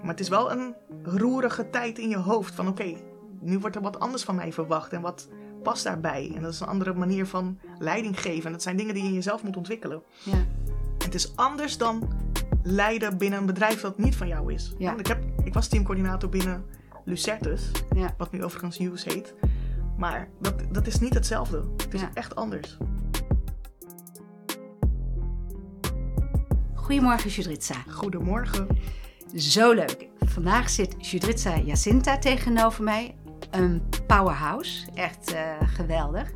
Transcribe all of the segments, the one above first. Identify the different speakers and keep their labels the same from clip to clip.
Speaker 1: Maar het is wel een roerige tijd in je hoofd. Van oké, nu wordt er wat anders van mij verwacht. En wat past daarbij? En dat is een andere manier van leiding geven. En dat zijn dingen die je in jezelf moet ontwikkelen.
Speaker 2: Ja.
Speaker 1: Het is anders dan leiden binnen een bedrijf dat niet van jou is.
Speaker 2: Ja.
Speaker 1: Ik, heb, ik was teamcoördinator binnen Lucertus,
Speaker 2: Ja.
Speaker 1: wat nu overigens Hughes heet. Maar dat, dat is niet hetzelfde. Het is
Speaker 2: Ja.
Speaker 1: echt anders.
Speaker 2: Goedemorgen, Judritza.
Speaker 1: Goedemorgen.
Speaker 2: Zo leuk. Vandaag zit Judritza Jacinta tegenover mij. Een powerhouse. Echt eh, geweldig.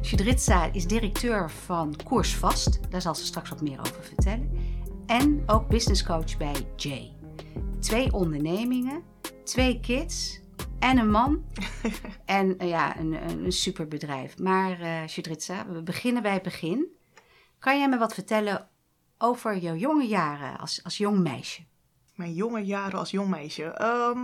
Speaker 2: Judritza is directeur van Koers Vast. Daar zal ze straks wat meer over vertellen. En ook businesscoach bij Jay. Twee ondernemingen, twee kids en een man. en eh, ja, een, een, een superbedrijf. Maar eh Judritza, we beginnen bij het begin. Kan jij me wat vertellen over jouw jonge jaren als, als jong meisje?
Speaker 1: Mijn jonge jaren als jong meisje. Ehm,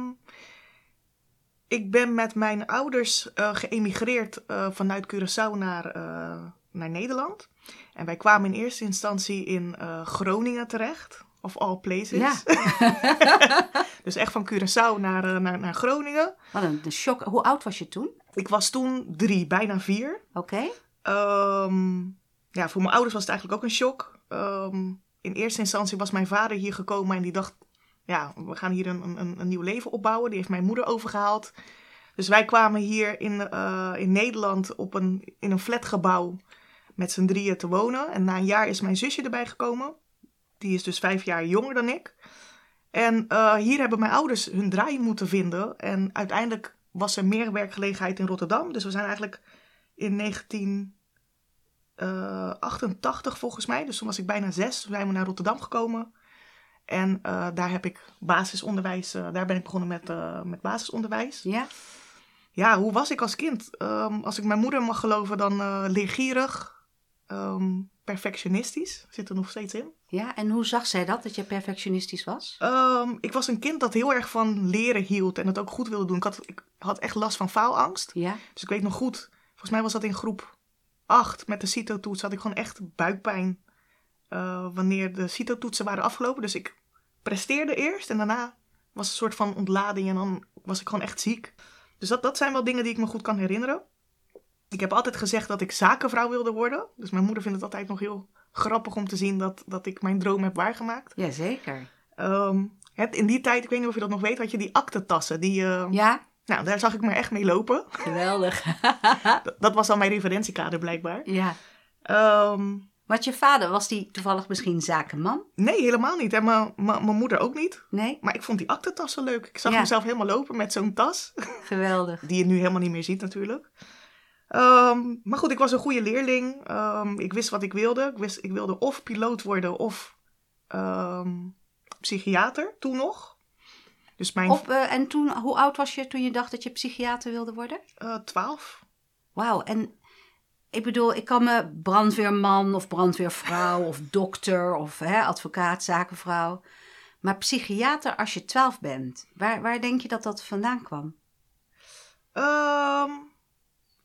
Speaker 1: ik ben met mijn ouders eh, geëmigreerd eh, vanuit Curaçao naar, eh, naar Nederland. En wij kwamen in eerste instantie in Groningen terecht. Of all places.
Speaker 2: Ja.
Speaker 1: dus echt van Curaçao naar, naar, naar Groningen.
Speaker 2: Wat een, een shock. Hoe oud was je toen?
Speaker 1: Ik was toen drie, bijna vier.
Speaker 2: Oké.
Speaker 1: Ehm, ja, voor mijn ouders was het eigenlijk ook een shock. Ehm, in eerste instantie was mijn vader hier gekomen en die dacht... Ja, we gaan hier een, een, een nieuw leven opbouwen. Die heeft mijn moeder overgehaald. Dus wij kwamen hier in, eh, in Nederland op een, in een flatgebouw met z'n drieën te wonen. En na een jaar is mijn zusje erbij gekomen. Die is dus vijf jaar jonger dan ik. En eh, hier hebben mijn ouders hun draai moeten vinden. En uiteindelijk was er meer werkgelegenheid in Rotterdam. Dus we zijn eigenlijk in 1988 volgens mij. Dus toen was ik bijna zes. Toen zijn we naar Rotterdam gekomen. En eh, daar heb ik basisonderwijs, eh, daar ben ik begonnen met, eh, met basisonderwijs.
Speaker 2: Ja?
Speaker 1: Ja, hoe was ik als kind? Ehm, als ik mijn moeder mag geloven, dan leergierig, ehm, perfectionistisch. Zit er nog steeds in.
Speaker 2: Ja, en hoe zag zij dat, dat je perfectionistisch was?
Speaker 1: Ehm, ik was een kind dat heel erg van leren hield en het ook goed wilde doen. Ik had, ik had echt last van faalangst.
Speaker 2: Ja?
Speaker 1: Dus ik weet nog goed, volgens mij was dat in groep 8 met de CITO-toets, had ik gewoon echt buikpijn wanneer de CITO-toetsen waren afgelopen. Dus ik presteerde eerst en daarna was een soort van ontlading en dan was ik gewoon echt ziek. Dus dat, dat zijn wel dingen die ik me goed kan herinneren. Ik heb altijd gezegd dat ik zakenvrouw wilde worden. Dus mijn moeder vindt het altijd nog heel grappig om te zien dat, dat ik mijn droom heb waargemaakt.
Speaker 2: Jazeker.
Speaker 1: Ehm, het, in die tijd, ik weet niet of je dat nog weet, had je die aktentassen. Die, eh,
Speaker 2: Ja?
Speaker 1: Nou, daar zag ik me echt mee lopen.
Speaker 2: Geweldig.
Speaker 1: Dat, dat was al mijn referentiekader blijkbaar.
Speaker 2: ja.
Speaker 1: Ehm,
Speaker 2: Want je vader, was die toevallig misschien zakenman?
Speaker 1: nee, helemaal niet. En mijn- moeder ook niet.
Speaker 2: Nee?
Speaker 1: Maar ik vond die aktentassen leuk. Ik zag
Speaker 2: Ja.
Speaker 1: mezelf helemaal lopen met zo'n tas.
Speaker 2: Geweldig.
Speaker 1: Die je nu helemaal niet meer ziet natuurlijk. Ehm, maar goed, ik was een goede leerling. Ehm, ik wist wat ik wilde. Ik, wist, ik wilde of piloot worden of ehm, psychiater toen nog. Dus mijn
Speaker 2: Op, eh, en toen, hoe oud was je toen je dacht dat je psychiater wilde worden?
Speaker 1: eh, twaalf.
Speaker 2: Wauw, en ik bedoel, ik kan me brandweerman of brandweervrouw of dokter of hè, advocaat, zakenvrouw. Maar psychiater als je twaalf bent, waar, waar denk je dat dat vandaan kwam?
Speaker 1: Ehm,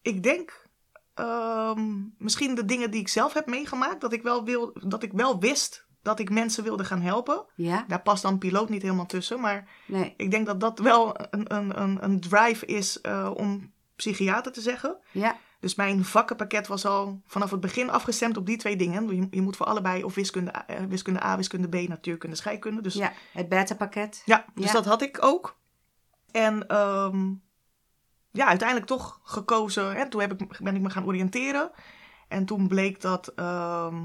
Speaker 1: ik denk ehm, misschien de dingen die ik zelf heb meegemaakt. Dat ik, wel wil, dat ik wel wist dat ik mensen wilde gaan helpen.
Speaker 2: Ja?
Speaker 1: Daar past dan piloot niet helemaal tussen. Maar
Speaker 2: Nee.
Speaker 1: ik denk dat dat wel een, een, een, een drive is eh, om psychiater te zeggen.
Speaker 2: Ja,
Speaker 1: Dus mijn vakkenpakket was al vanaf het begin afgestemd op die twee dingen. Je, je moet voor allebei of wiskunde, A- eh, wiskunde A, wiskunde B, natuurkunde, scheikunde. Dus
Speaker 2: ja. het beta-pakket.
Speaker 1: ja, dus
Speaker 2: Ja.
Speaker 1: dat had ik ook. En ehm, ja, uiteindelijk toch gekozen. Hè, toen heb ik, ben ik me gaan oriënteren. En toen bleek dat ehm,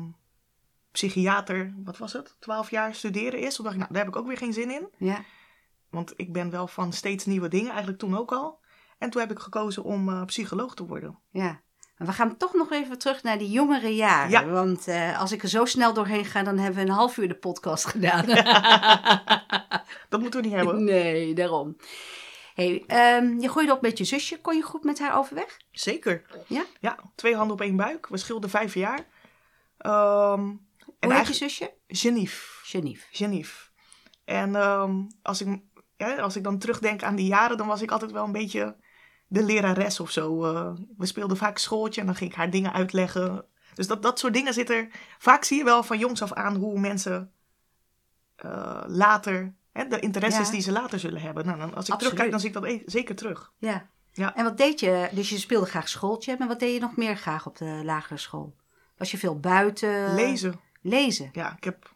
Speaker 1: psychiater, wat was het, 12 jaar studeren is. Toen dacht ik, nou, daar heb ik ook weer geen zin in.
Speaker 2: Ja,
Speaker 1: Want ik ben wel van steeds nieuwe dingen, eigenlijk toen ook al. En toen heb ik gekozen om eh, psycholoog te worden.
Speaker 2: ja. Maar we gaan toch nog even terug naar die jongere jaren.
Speaker 1: Ja.
Speaker 2: Want eh, als ik er zo snel doorheen ga, dan hebben we een half uur de podcast gedaan.
Speaker 1: Dat moeten we niet hebben.
Speaker 2: nee, daarom. Hey, ehm, je groeide op met je zusje. Kon je goed met haar overweg?
Speaker 1: Zeker.
Speaker 2: Ja?
Speaker 1: Ja, twee handen op één buik. We scheelden vijf jaar. Ehm
Speaker 2: Hoe
Speaker 1: en
Speaker 2: heet je zusje?
Speaker 1: Genief.
Speaker 2: Genief.
Speaker 1: Genief. En ehm, als, ik, ja, als ik dan terugdenk aan die jaren, dan was ik altijd wel een beetje de lerares of zo. Eh, we speelden vaak schooltje en dan ging ik haar dingen uitleggen. Dus dat, dat soort dingen zit er. Vaak zie je wel van jongs af aan hoe mensen eh, later. Hè, hè, de interesses
Speaker 2: Ja.
Speaker 1: die ze later zullen hebben. Nou, dan, als ik
Speaker 2: Absoluut.
Speaker 1: terugkijk, dan zie ik dat e- zeker terug.
Speaker 2: Ja.
Speaker 1: Ja.
Speaker 2: En wat deed je? Dus je speelde graag schooltje, maar wat deed je nog meer graag op de lagere school? Was je veel buiten?
Speaker 1: Lezen.
Speaker 2: Lezen.
Speaker 1: Ja, ik heb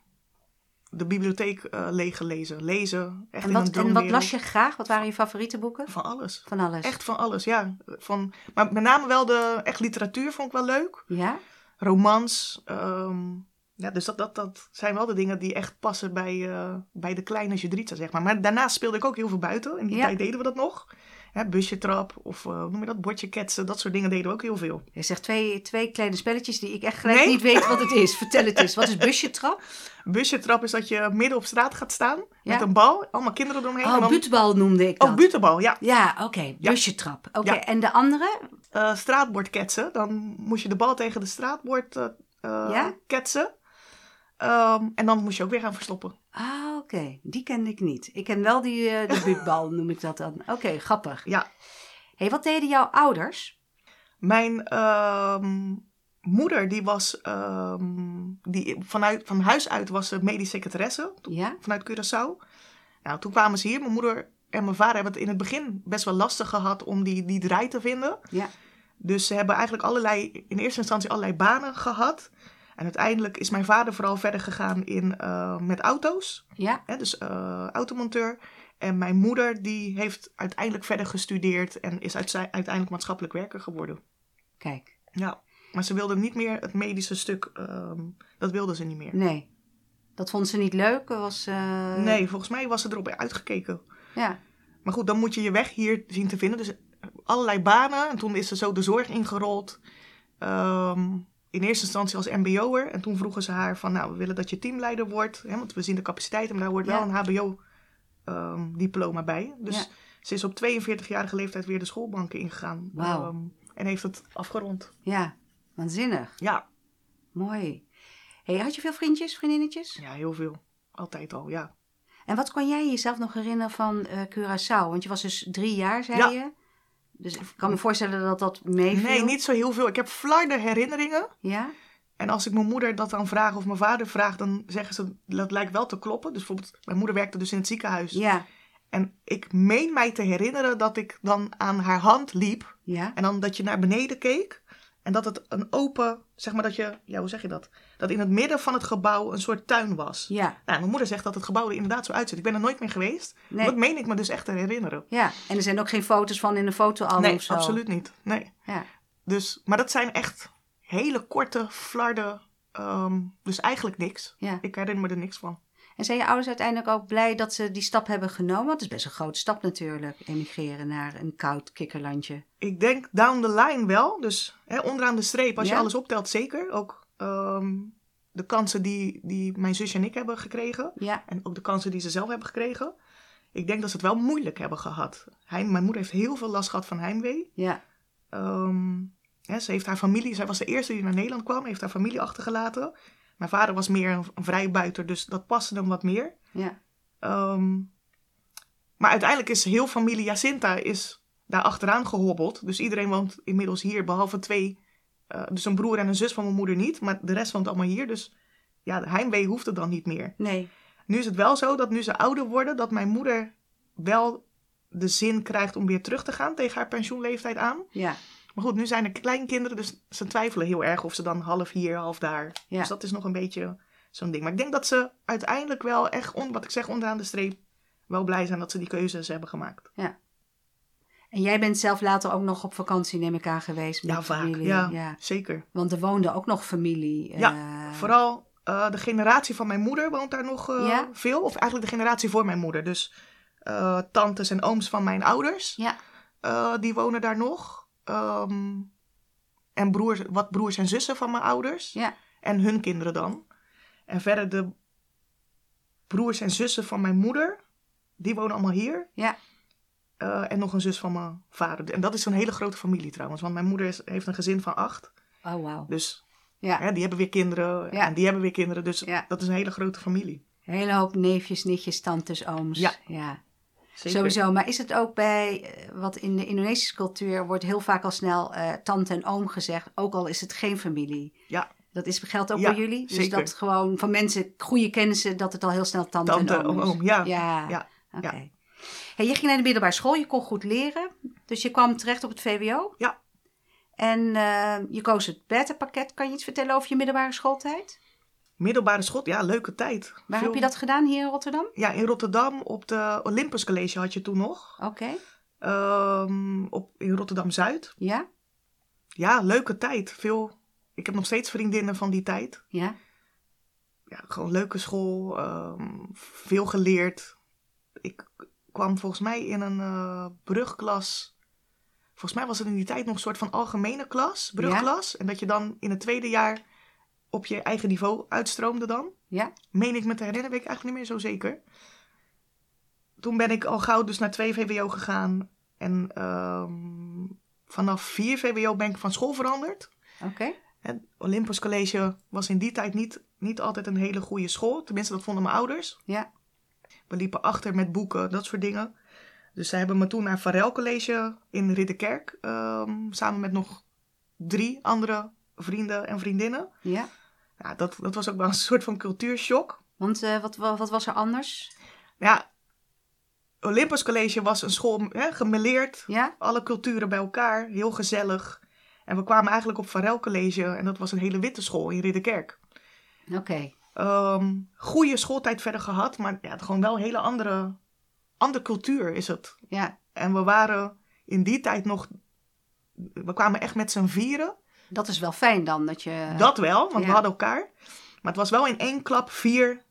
Speaker 1: de bibliotheek eh leeg gelezen. Lezen, echt
Speaker 2: En
Speaker 1: in
Speaker 2: wat,
Speaker 1: een
Speaker 2: en wat las je graag? Wat waren je favoriete boeken?
Speaker 1: Van alles.
Speaker 2: Van alles.
Speaker 1: Echt van alles, ja. Van, maar met name wel de echt literatuur vond ik wel leuk.
Speaker 2: Ja?
Speaker 1: Romans. ehm, ja, dus dat, dat, dat zijn wel de dingen die echt passen bij, eh, bij de kleine Judritza, zeg maar. Maar daarnaast speelde ik ook heel veel buiten. In die
Speaker 2: Ja.
Speaker 1: tijd deden we dat nog. Hè, busje trap of eh, hoe noem je dat, bordje ketsen. Dat soort dingen deden we ook heel veel.
Speaker 2: Je zegt twee, twee kleine spelletjes die ik echt gelijk
Speaker 1: Nee?
Speaker 2: niet weet wat het is. Vertel het eens. Wat is busje trap?
Speaker 1: Busje trap is dat je midden op straat gaat staan
Speaker 2: Ja.
Speaker 1: met een bal. Allemaal kinderen eromheen. en
Speaker 2: Oh,
Speaker 1: dan...
Speaker 2: buutbal noemde ik dat.
Speaker 1: Oh, butenbal, ja.
Speaker 2: Ja, oké. Busje trap. Oké,
Speaker 1: Ja.
Speaker 2: en de andere?
Speaker 1: Eh, straatbord ketsen. Dan moest je de bal tegen de straatbord eh, ketsen. Ehm, en dan moest je ook weer gaan verstoppen.
Speaker 2: Ah, oké. Die kende ik niet. Ik ken wel die eh, de buutbal, noem ik dat dan. Oké, grappig.
Speaker 1: Ja,
Speaker 2: hey, wat deden jouw ouders?
Speaker 1: Mijn ehm, moeder, die was ehm, die vanuit, van huis uit was ze medisch secretaresse
Speaker 2: Ja?
Speaker 1: vanuit Curaçao. Nou, toen kwamen ze hier. Mijn moeder en mijn vader hebben het in het begin best wel lastig gehad om die, die draai te vinden.
Speaker 2: Ja.
Speaker 1: Dus ze hebben eigenlijk allerlei, in eerste instantie allerlei banen gehad. En uiteindelijk is mijn vader vooral verder gegaan in, eh, met auto's.
Speaker 2: Ja?
Speaker 1: Hè, dus eh, automonteur. En mijn moeder die heeft uiteindelijk verder gestudeerd en is uiteindelijk maatschappelijk werker geworden.
Speaker 2: Kijk.
Speaker 1: Ja, maar ze wilde niet meer het medische stuk, ehm, dat wilde ze niet meer.
Speaker 2: Nee. Dat vond ze niet leuk? Was, eh,
Speaker 1: Nee, volgens mij was ze erop uitgekeken.
Speaker 2: Ja.
Speaker 1: Maar goed, dan moet je je weg hier zien te vinden. Dus allerlei banen. En toen is ze zo de zorg ingerold. Ehm, in eerste instantie als mbo'er. En toen vroegen ze haar van, nou, we willen dat je teamleider wordt. Hè, want we zien de capaciteiten, maar daar hoort wel
Speaker 2: Ja.
Speaker 1: een hbo-diploma bij. Dus
Speaker 2: Ja.
Speaker 1: ze is op 42-jarige leeftijd weer de schoolbanken ingegaan. Ehm, en heeft het afgerond.
Speaker 2: Ja. Waanzinnig.
Speaker 1: Ja,
Speaker 2: Mooi. hey, had je veel vriendjes, vriendinnetjes?
Speaker 1: ja, heel veel. Altijd al, ja.
Speaker 2: En wat kon jij jezelf nog herinneren van eh Curaçao? Want je was dus drie jaar, zei
Speaker 1: Ja.
Speaker 2: je. Dus ik kan me voorstellen dat dat meeviel.
Speaker 1: Nee, niet zo heel veel. Ik heb flarde herinneringen.
Speaker 2: Ja?
Speaker 1: En als ik mijn moeder dat dan vraag of mijn vader vraagt, dan zeggen ze dat lijkt wel te kloppen. Dus bijvoorbeeld, mijn moeder werkte dus in het ziekenhuis.
Speaker 2: Ja.
Speaker 1: En ik meen mij te herinneren dat ik dan aan haar hand liep.
Speaker 2: Ja?
Speaker 1: En dan dat je naar beneden keek. En dat het een open, zeg maar dat je, ja hoe zeg je dat? Dat in het midden van het gebouw een soort tuin was.
Speaker 2: Ja.
Speaker 1: Nou, mijn moeder zegt dat het gebouw er inderdaad zo uitziet. Ik ben er nooit meer geweest.
Speaker 2: Nee.
Speaker 1: Dat meen ik me dus echt te herinneren.
Speaker 2: Ja. En er zijn ook geen foto's van in een fotoalbum
Speaker 1: nee,
Speaker 2: of zo?
Speaker 1: absoluut niet. Nee.
Speaker 2: Ja.
Speaker 1: Dus, maar dat zijn echt hele korte, flarden. ehm, dus eigenlijk niks.
Speaker 2: ja.
Speaker 1: Ik herinner me er niks van.
Speaker 2: En zijn je ouders uiteindelijk ook blij dat ze die stap hebben genomen? Want het is best een grote stap natuurlijk, emigreren naar een koud kikkerlandje.
Speaker 1: Ik denk down the line wel. Dus hè, onderaan de streep, als
Speaker 2: Ja.
Speaker 1: je alles optelt, zeker. Ook ehm, de kansen die, die mijn zusje en ik hebben gekregen.
Speaker 2: Ja,
Speaker 1: En ook de kansen die ze zelf hebben gekregen. Ik denk dat ze het wel moeilijk hebben gehad. Heim, mijn moeder heeft heel veel last gehad van heimwee.
Speaker 2: ja,
Speaker 1: Ehm, hè, ze heeft haar familie, zij was de eerste die naar Nederland kwam, heeft haar familie achtergelaten. Mijn vader was meer een, vrijbuiter, dus dat paste hem wat meer.
Speaker 2: ja.
Speaker 1: Ehm, maar uiteindelijk is heel familie Jacinta is daar achteraan gehobbeld. Dus iedereen woont inmiddels hier, behalve twee. eh, dus een broer en een zus van mijn moeder niet. Maar de rest woont allemaal hier. Dus ja, de heimwee hoefde dan niet meer.
Speaker 2: Nee,
Speaker 1: Nu is het wel zo dat nu ze ouder worden, dat mijn moeder wel de zin krijgt om weer terug te gaan tegen haar pensioenleeftijd aan.
Speaker 2: ja,
Speaker 1: Maar goed, nu zijn er kleinkinderen, dus ze twijfelen heel erg of ze dan half hier, half daar.
Speaker 2: Ja.
Speaker 1: Dus dat is nog een beetje zo'n ding. Maar ik denk dat ze uiteindelijk wel echt, on, wat ik zeg, onderaan de streep, wel blij zijn dat ze die keuzes hebben gemaakt.
Speaker 2: En jij bent zelf later ook nog op vakantie, neem ik aan, geweest met
Speaker 1: ja, vaak.
Speaker 2: familie.
Speaker 1: Ja, zeker.
Speaker 2: Want er woonde ook nog familie.
Speaker 1: Ja,
Speaker 2: eh,
Speaker 1: Vooral eh, de generatie van mijn moeder woont daar nog eh,
Speaker 2: Ja?
Speaker 1: veel. Of eigenlijk de generatie voor mijn moeder. Dus tantes en ooms van mijn ouders,
Speaker 2: Ja,
Speaker 1: die wonen daar nog. Ehm, en broers, wat broers en zussen van mijn ouders.
Speaker 2: ja,
Speaker 1: En hun kinderen dan. En verder de broers en zussen van mijn moeder. Die wonen allemaal hier.
Speaker 2: ja.
Speaker 1: Eh, en nog een zus van mijn vader. En dat is een hele grote familie trouwens. Want mijn moeder is, heeft een gezin van acht.
Speaker 2: Oh, wauw.
Speaker 1: Dus
Speaker 2: Ja,
Speaker 1: hè, die hebben weer kinderen.
Speaker 2: Ja.
Speaker 1: En die hebben weer kinderen. Dus
Speaker 2: Ja.
Speaker 1: dat is een hele grote familie.
Speaker 2: een hele hoop neefjes, nichtjes, tantes, ooms.
Speaker 1: Ja.
Speaker 2: ja.
Speaker 1: Zeker.
Speaker 2: Sowieso, maar is het ook bij, eh, wat in de Indonesische cultuur wordt heel vaak al snel eh, tante en oom gezegd, ook al is het geen familie.
Speaker 1: Ja.
Speaker 2: Dat is, geldt ook
Speaker 1: Ja,
Speaker 2: voor jullie? Dus
Speaker 1: zeker.
Speaker 2: dat gewoon van mensen, goede kennissen, dat het al heel snel tante,
Speaker 1: Tante,
Speaker 2: en oom is.
Speaker 1: oom, ja.
Speaker 2: Ja,
Speaker 1: Ja,
Speaker 2: oké. Hey, je ging naar de middelbare school, je kon goed leren. Dus je kwam terecht op het VWO.
Speaker 1: Ja.
Speaker 2: En eh, je koos het beta-pakket. Kan je iets vertellen over je middelbare schooltijd?
Speaker 1: Middelbare schot, ja, leuke tijd.
Speaker 2: Waar
Speaker 1: Veel-
Speaker 2: heb je dat gedaan hier in Rotterdam?
Speaker 1: Ja, in Rotterdam op de Olympus College had je toen nog.
Speaker 2: Oké,
Speaker 1: Ehm, op, in Rotterdam-Zuid.
Speaker 2: ja,
Speaker 1: Ja, leuke tijd. Veel, ik heb nog steeds vriendinnen van die tijd.
Speaker 2: ja,
Speaker 1: Ja, gewoon leuke school. ehm, veel geleerd. Ik kwam volgens mij in een eh, brugklas. Volgens mij was het in die tijd nog een soort van algemene klas, brugklas. En dat je dan in het tweede jaar op je eigen niveau uitstroomde dan.
Speaker 2: ja.
Speaker 1: Meen ik me te herinneren, weet ik eigenlijk niet meer zo zeker. Toen ben ik al gauw dus naar 2 VWO gegaan. En ehm, vanaf 4 VWO ben ik van school veranderd.
Speaker 2: Oké,
Speaker 1: Het Olympus College was in die tijd niet, niet altijd een hele goede school. Tenminste, dat vonden mijn ouders.
Speaker 2: ja,
Speaker 1: We liepen achter met boeken, dat soort dingen. Dus zij hebben me toen naar Varel College in Ridderkerk. ehm, samen met nog drie andere vrienden en vriendinnen.
Speaker 2: ja.
Speaker 1: Ja, dat, dat was ook wel een soort van cultuurshock.
Speaker 2: Want eh, wat, wat, was er anders?
Speaker 1: Ja, Olympus College was een school hè, gemêleerd.
Speaker 2: Ja,
Speaker 1: Alle culturen bij elkaar, heel gezellig. En we kwamen eigenlijk op Varel College en dat was een hele witte school in Ridderkerk.
Speaker 2: oké.
Speaker 1: Ehm goede schooltijd verder gehad, maar ja, gewoon wel een hele andere, andere cultuur is het.
Speaker 2: Ja,
Speaker 1: En we waren in die tijd nog, we kwamen echt met z'n vieren.
Speaker 2: Dat is wel fijn dan, dat je...
Speaker 1: Dat wel, want
Speaker 2: ja.
Speaker 1: we hadden elkaar. Maar het was wel in één klap vier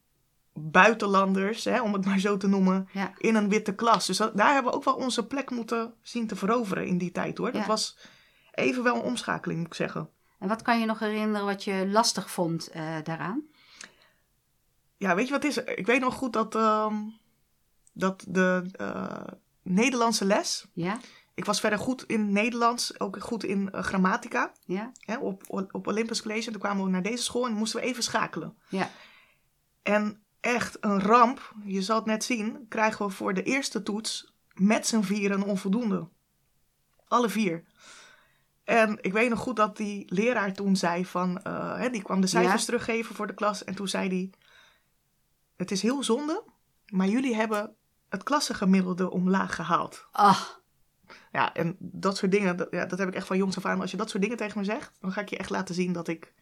Speaker 1: buitenlanders, hè, om het maar zo te noemen,
Speaker 2: Ja,
Speaker 1: in een witte klas. Dus dat- daar hebben we ook wel onze plek moeten zien te veroveren in die tijd hoor. Dat was even wel een omschakeling, moet ik zeggen.
Speaker 2: en wat kan je nog herinneren wat je lastig vond eh, daaraan?
Speaker 1: Ja, weet je wat is? Ik weet nog goed dat, ehm, dat de eh, Nederlandse les.
Speaker 2: Ja,
Speaker 1: Ik was verder goed in Nederlands, ook goed in eh, grammatica.
Speaker 2: ja,
Speaker 1: Hè, op, op Olympus College. Toen kwamen we naar deze school en moesten we even schakelen.
Speaker 2: ja.
Speaker 1: En echt een ramp, je zal het net zien, krijgen we voor de eerste toets met z'n vier een onvoldoende. Alle vier. En ik weet nog goed dat die leraar toen zei van, eh, hè, die kwam de cijfers
Speaker 2: Ja.
Speaker 1: teruggeven voor de klas. En toen zei hij, het is heel zonde, maar jullie hebben het klassengemiddelde omlaag gehaald.
Speaker 2: Ah,
Speaker 1: Ja, en dat soort dingen, dat, ja, dat heb ik echt van jongs af aan. Als je dat soort dingen tegen me zegt, dan ga ik je echt laten zien dat ik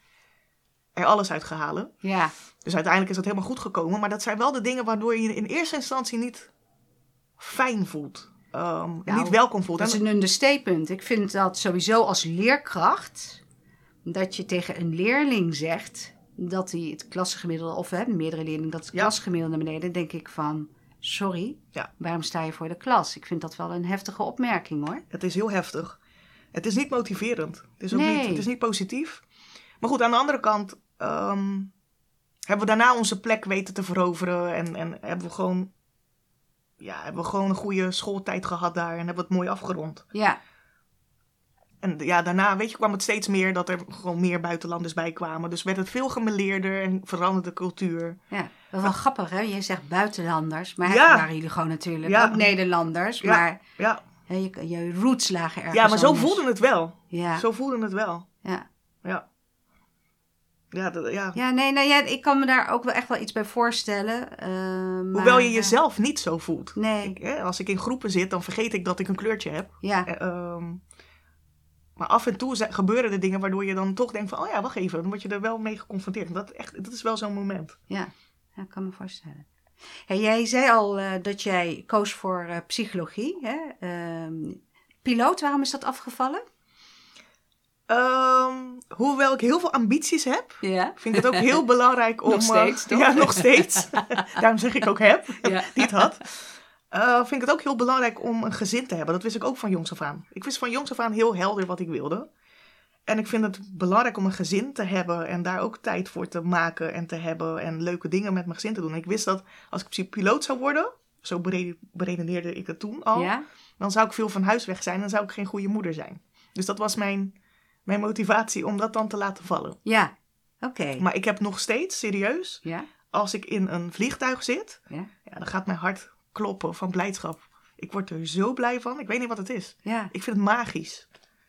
Speaker 1: er alles uit ga halen.
Speaker 2: ja,
Speaker 1: Dus uiteindelijk is dat helemaal goed gekomen. Maar dat zijn wel de dingen waardoor je je in eerste instantie niet fijn voelt. Ehm, en
Speaker 2: Nou,
Speaker 1: niet welkom voelt.
Speaker 2: dat is
Speaker 1: En-
Speaker 2: een understatement. Ik vind dat sowieso als leerkracht, dat je tegen een leerling zegt dat hij het klassengemiddelde, of hè, meerdere leerlingen, dat het
Speaker 1: Ja.
Speaker 2: klassengemiddelde naar beneden, denk ik van, sorry,
Speaker 1: Ja.
Speaker 2: waarom sta je voor de klas? Ik vind dat wel een heftige opmerking hoor.
Speaker 1: Het is heel heftig. Het is niet motiverend. Het is, ook
Speaker 2: Nee.
Speaker 1: niet, het is niet positief. Maar goed, aan de andere kant ehm, hebben we daarna onze plek weten te veroveren. En, en hebben we gewoon... Ja, hebben we gewoon een goede schooltijd gehad daar. En hebben we het mooi afgerond.
Speaker 2: Ja,
Speaker 1: En ja, daarna, weet je, kwam het steeds meer dat er gewoon meer buitenlanders bij kwamen. Dus werd het veel gemeleerder en veranderde de cultuur.
Speaker 2: ja. Dat is wel grappig hè, je zegt buitenlanders, maar
Speaker 1: Ja.
Speaker 2: waren jullie gewoon natuurlijk
Speaker 1: Ja.
Speaker 2: ook Nederlanders,
Speaker 1: Ja.
Speaker 2: maar
Speaker 1: Ja,
Speaker 2: je, je roots lagen ergens
Speaker 1: ja maar zo
Speaker 2: anders.
Speaker 1: voelde het wel.
Speaker 2: Ja,
Speaker 1: Zo voelde het wel.
Speaker 2: ja.
Speaker 1: Ja. Ja, dat- ja.
Speaker 2: Ja, nee, nou ja, ik kan me daar ook wel echt wel iets bij voorstellen. eh, maar,
Speaker 1: Hoewel je
Speaker 2: eh,
Speaker 1: jezelf niet zo voelt.
Speaker 2: Nee,
Speaker 1: Ik, hè, als ik in groepen zit, dan vergeet ik dat ik een kleurtje heb.
Speaker 2: ja,
Speaker 1: Eh, ehm, maar af en toe gebeuren er dingen waardoor je dan toch denkt van... Oh ja, wacht even, dan word je er wel mee geconfronteerd. Dat, echt, dat is wel zo'n moment.
Speaker 2: ja, ja, ik kan me voorstellen. Hey, jij zei al eh, dat jij koos voor eh, psychologie. Hè? Ehm, piloot, waarom is dat afgevallen?
Speaker 1: Ehm, hoewel ik heel veel ambities heb...
Speaker 2: Ja.
Speaker 1: vind ik het ook heel belangrijk om...
Speaker 2: Nog steeds,
Speaker 1: eh,
Speaker 2: toch?
Speaker 1: Ja, nog steeds. Daarom zeg ik ook heb,
Speaker 2: Ja.
Speaker 1: niet had. Eh, vind ik het ook heel belangrijk om een gezin te hebben. Dat wist ik ook van jongs af aan. Ik wist van jongs af aan heel helder wat ik wilde. En ik vind het belangrijk om een gezin te hebben en daar ook tijd voor te maken en te hebben en leuke dingen met mijn gezin te doen. En ik wist dat als ik piloot zou worden, zo bereden- beredeneerde ik het toen al,
Speaker 2: Ja?
Speaker 1: dan zou ik veel van huis weg zijn en dan zou ik geen goede moeder zijn. Dus dat was mijn, mijn motivatie om dat dan te laten vallen.
Speaker 2: Ja, oké.
Speaker 1: Maar ik heb nog steeds, serieus,
Speaker 2: Ja,
Speaker 1: als ik in een vliegtuig zit,
Speaker 2: ja,
Speaker 1: ja, dan gaat mijn hart kloppen van blijdschap. Ik word er zo blij van. Ik weet niet wat het is.
Speaker 2: ja,
Speaker 1: Ik vind het magisch.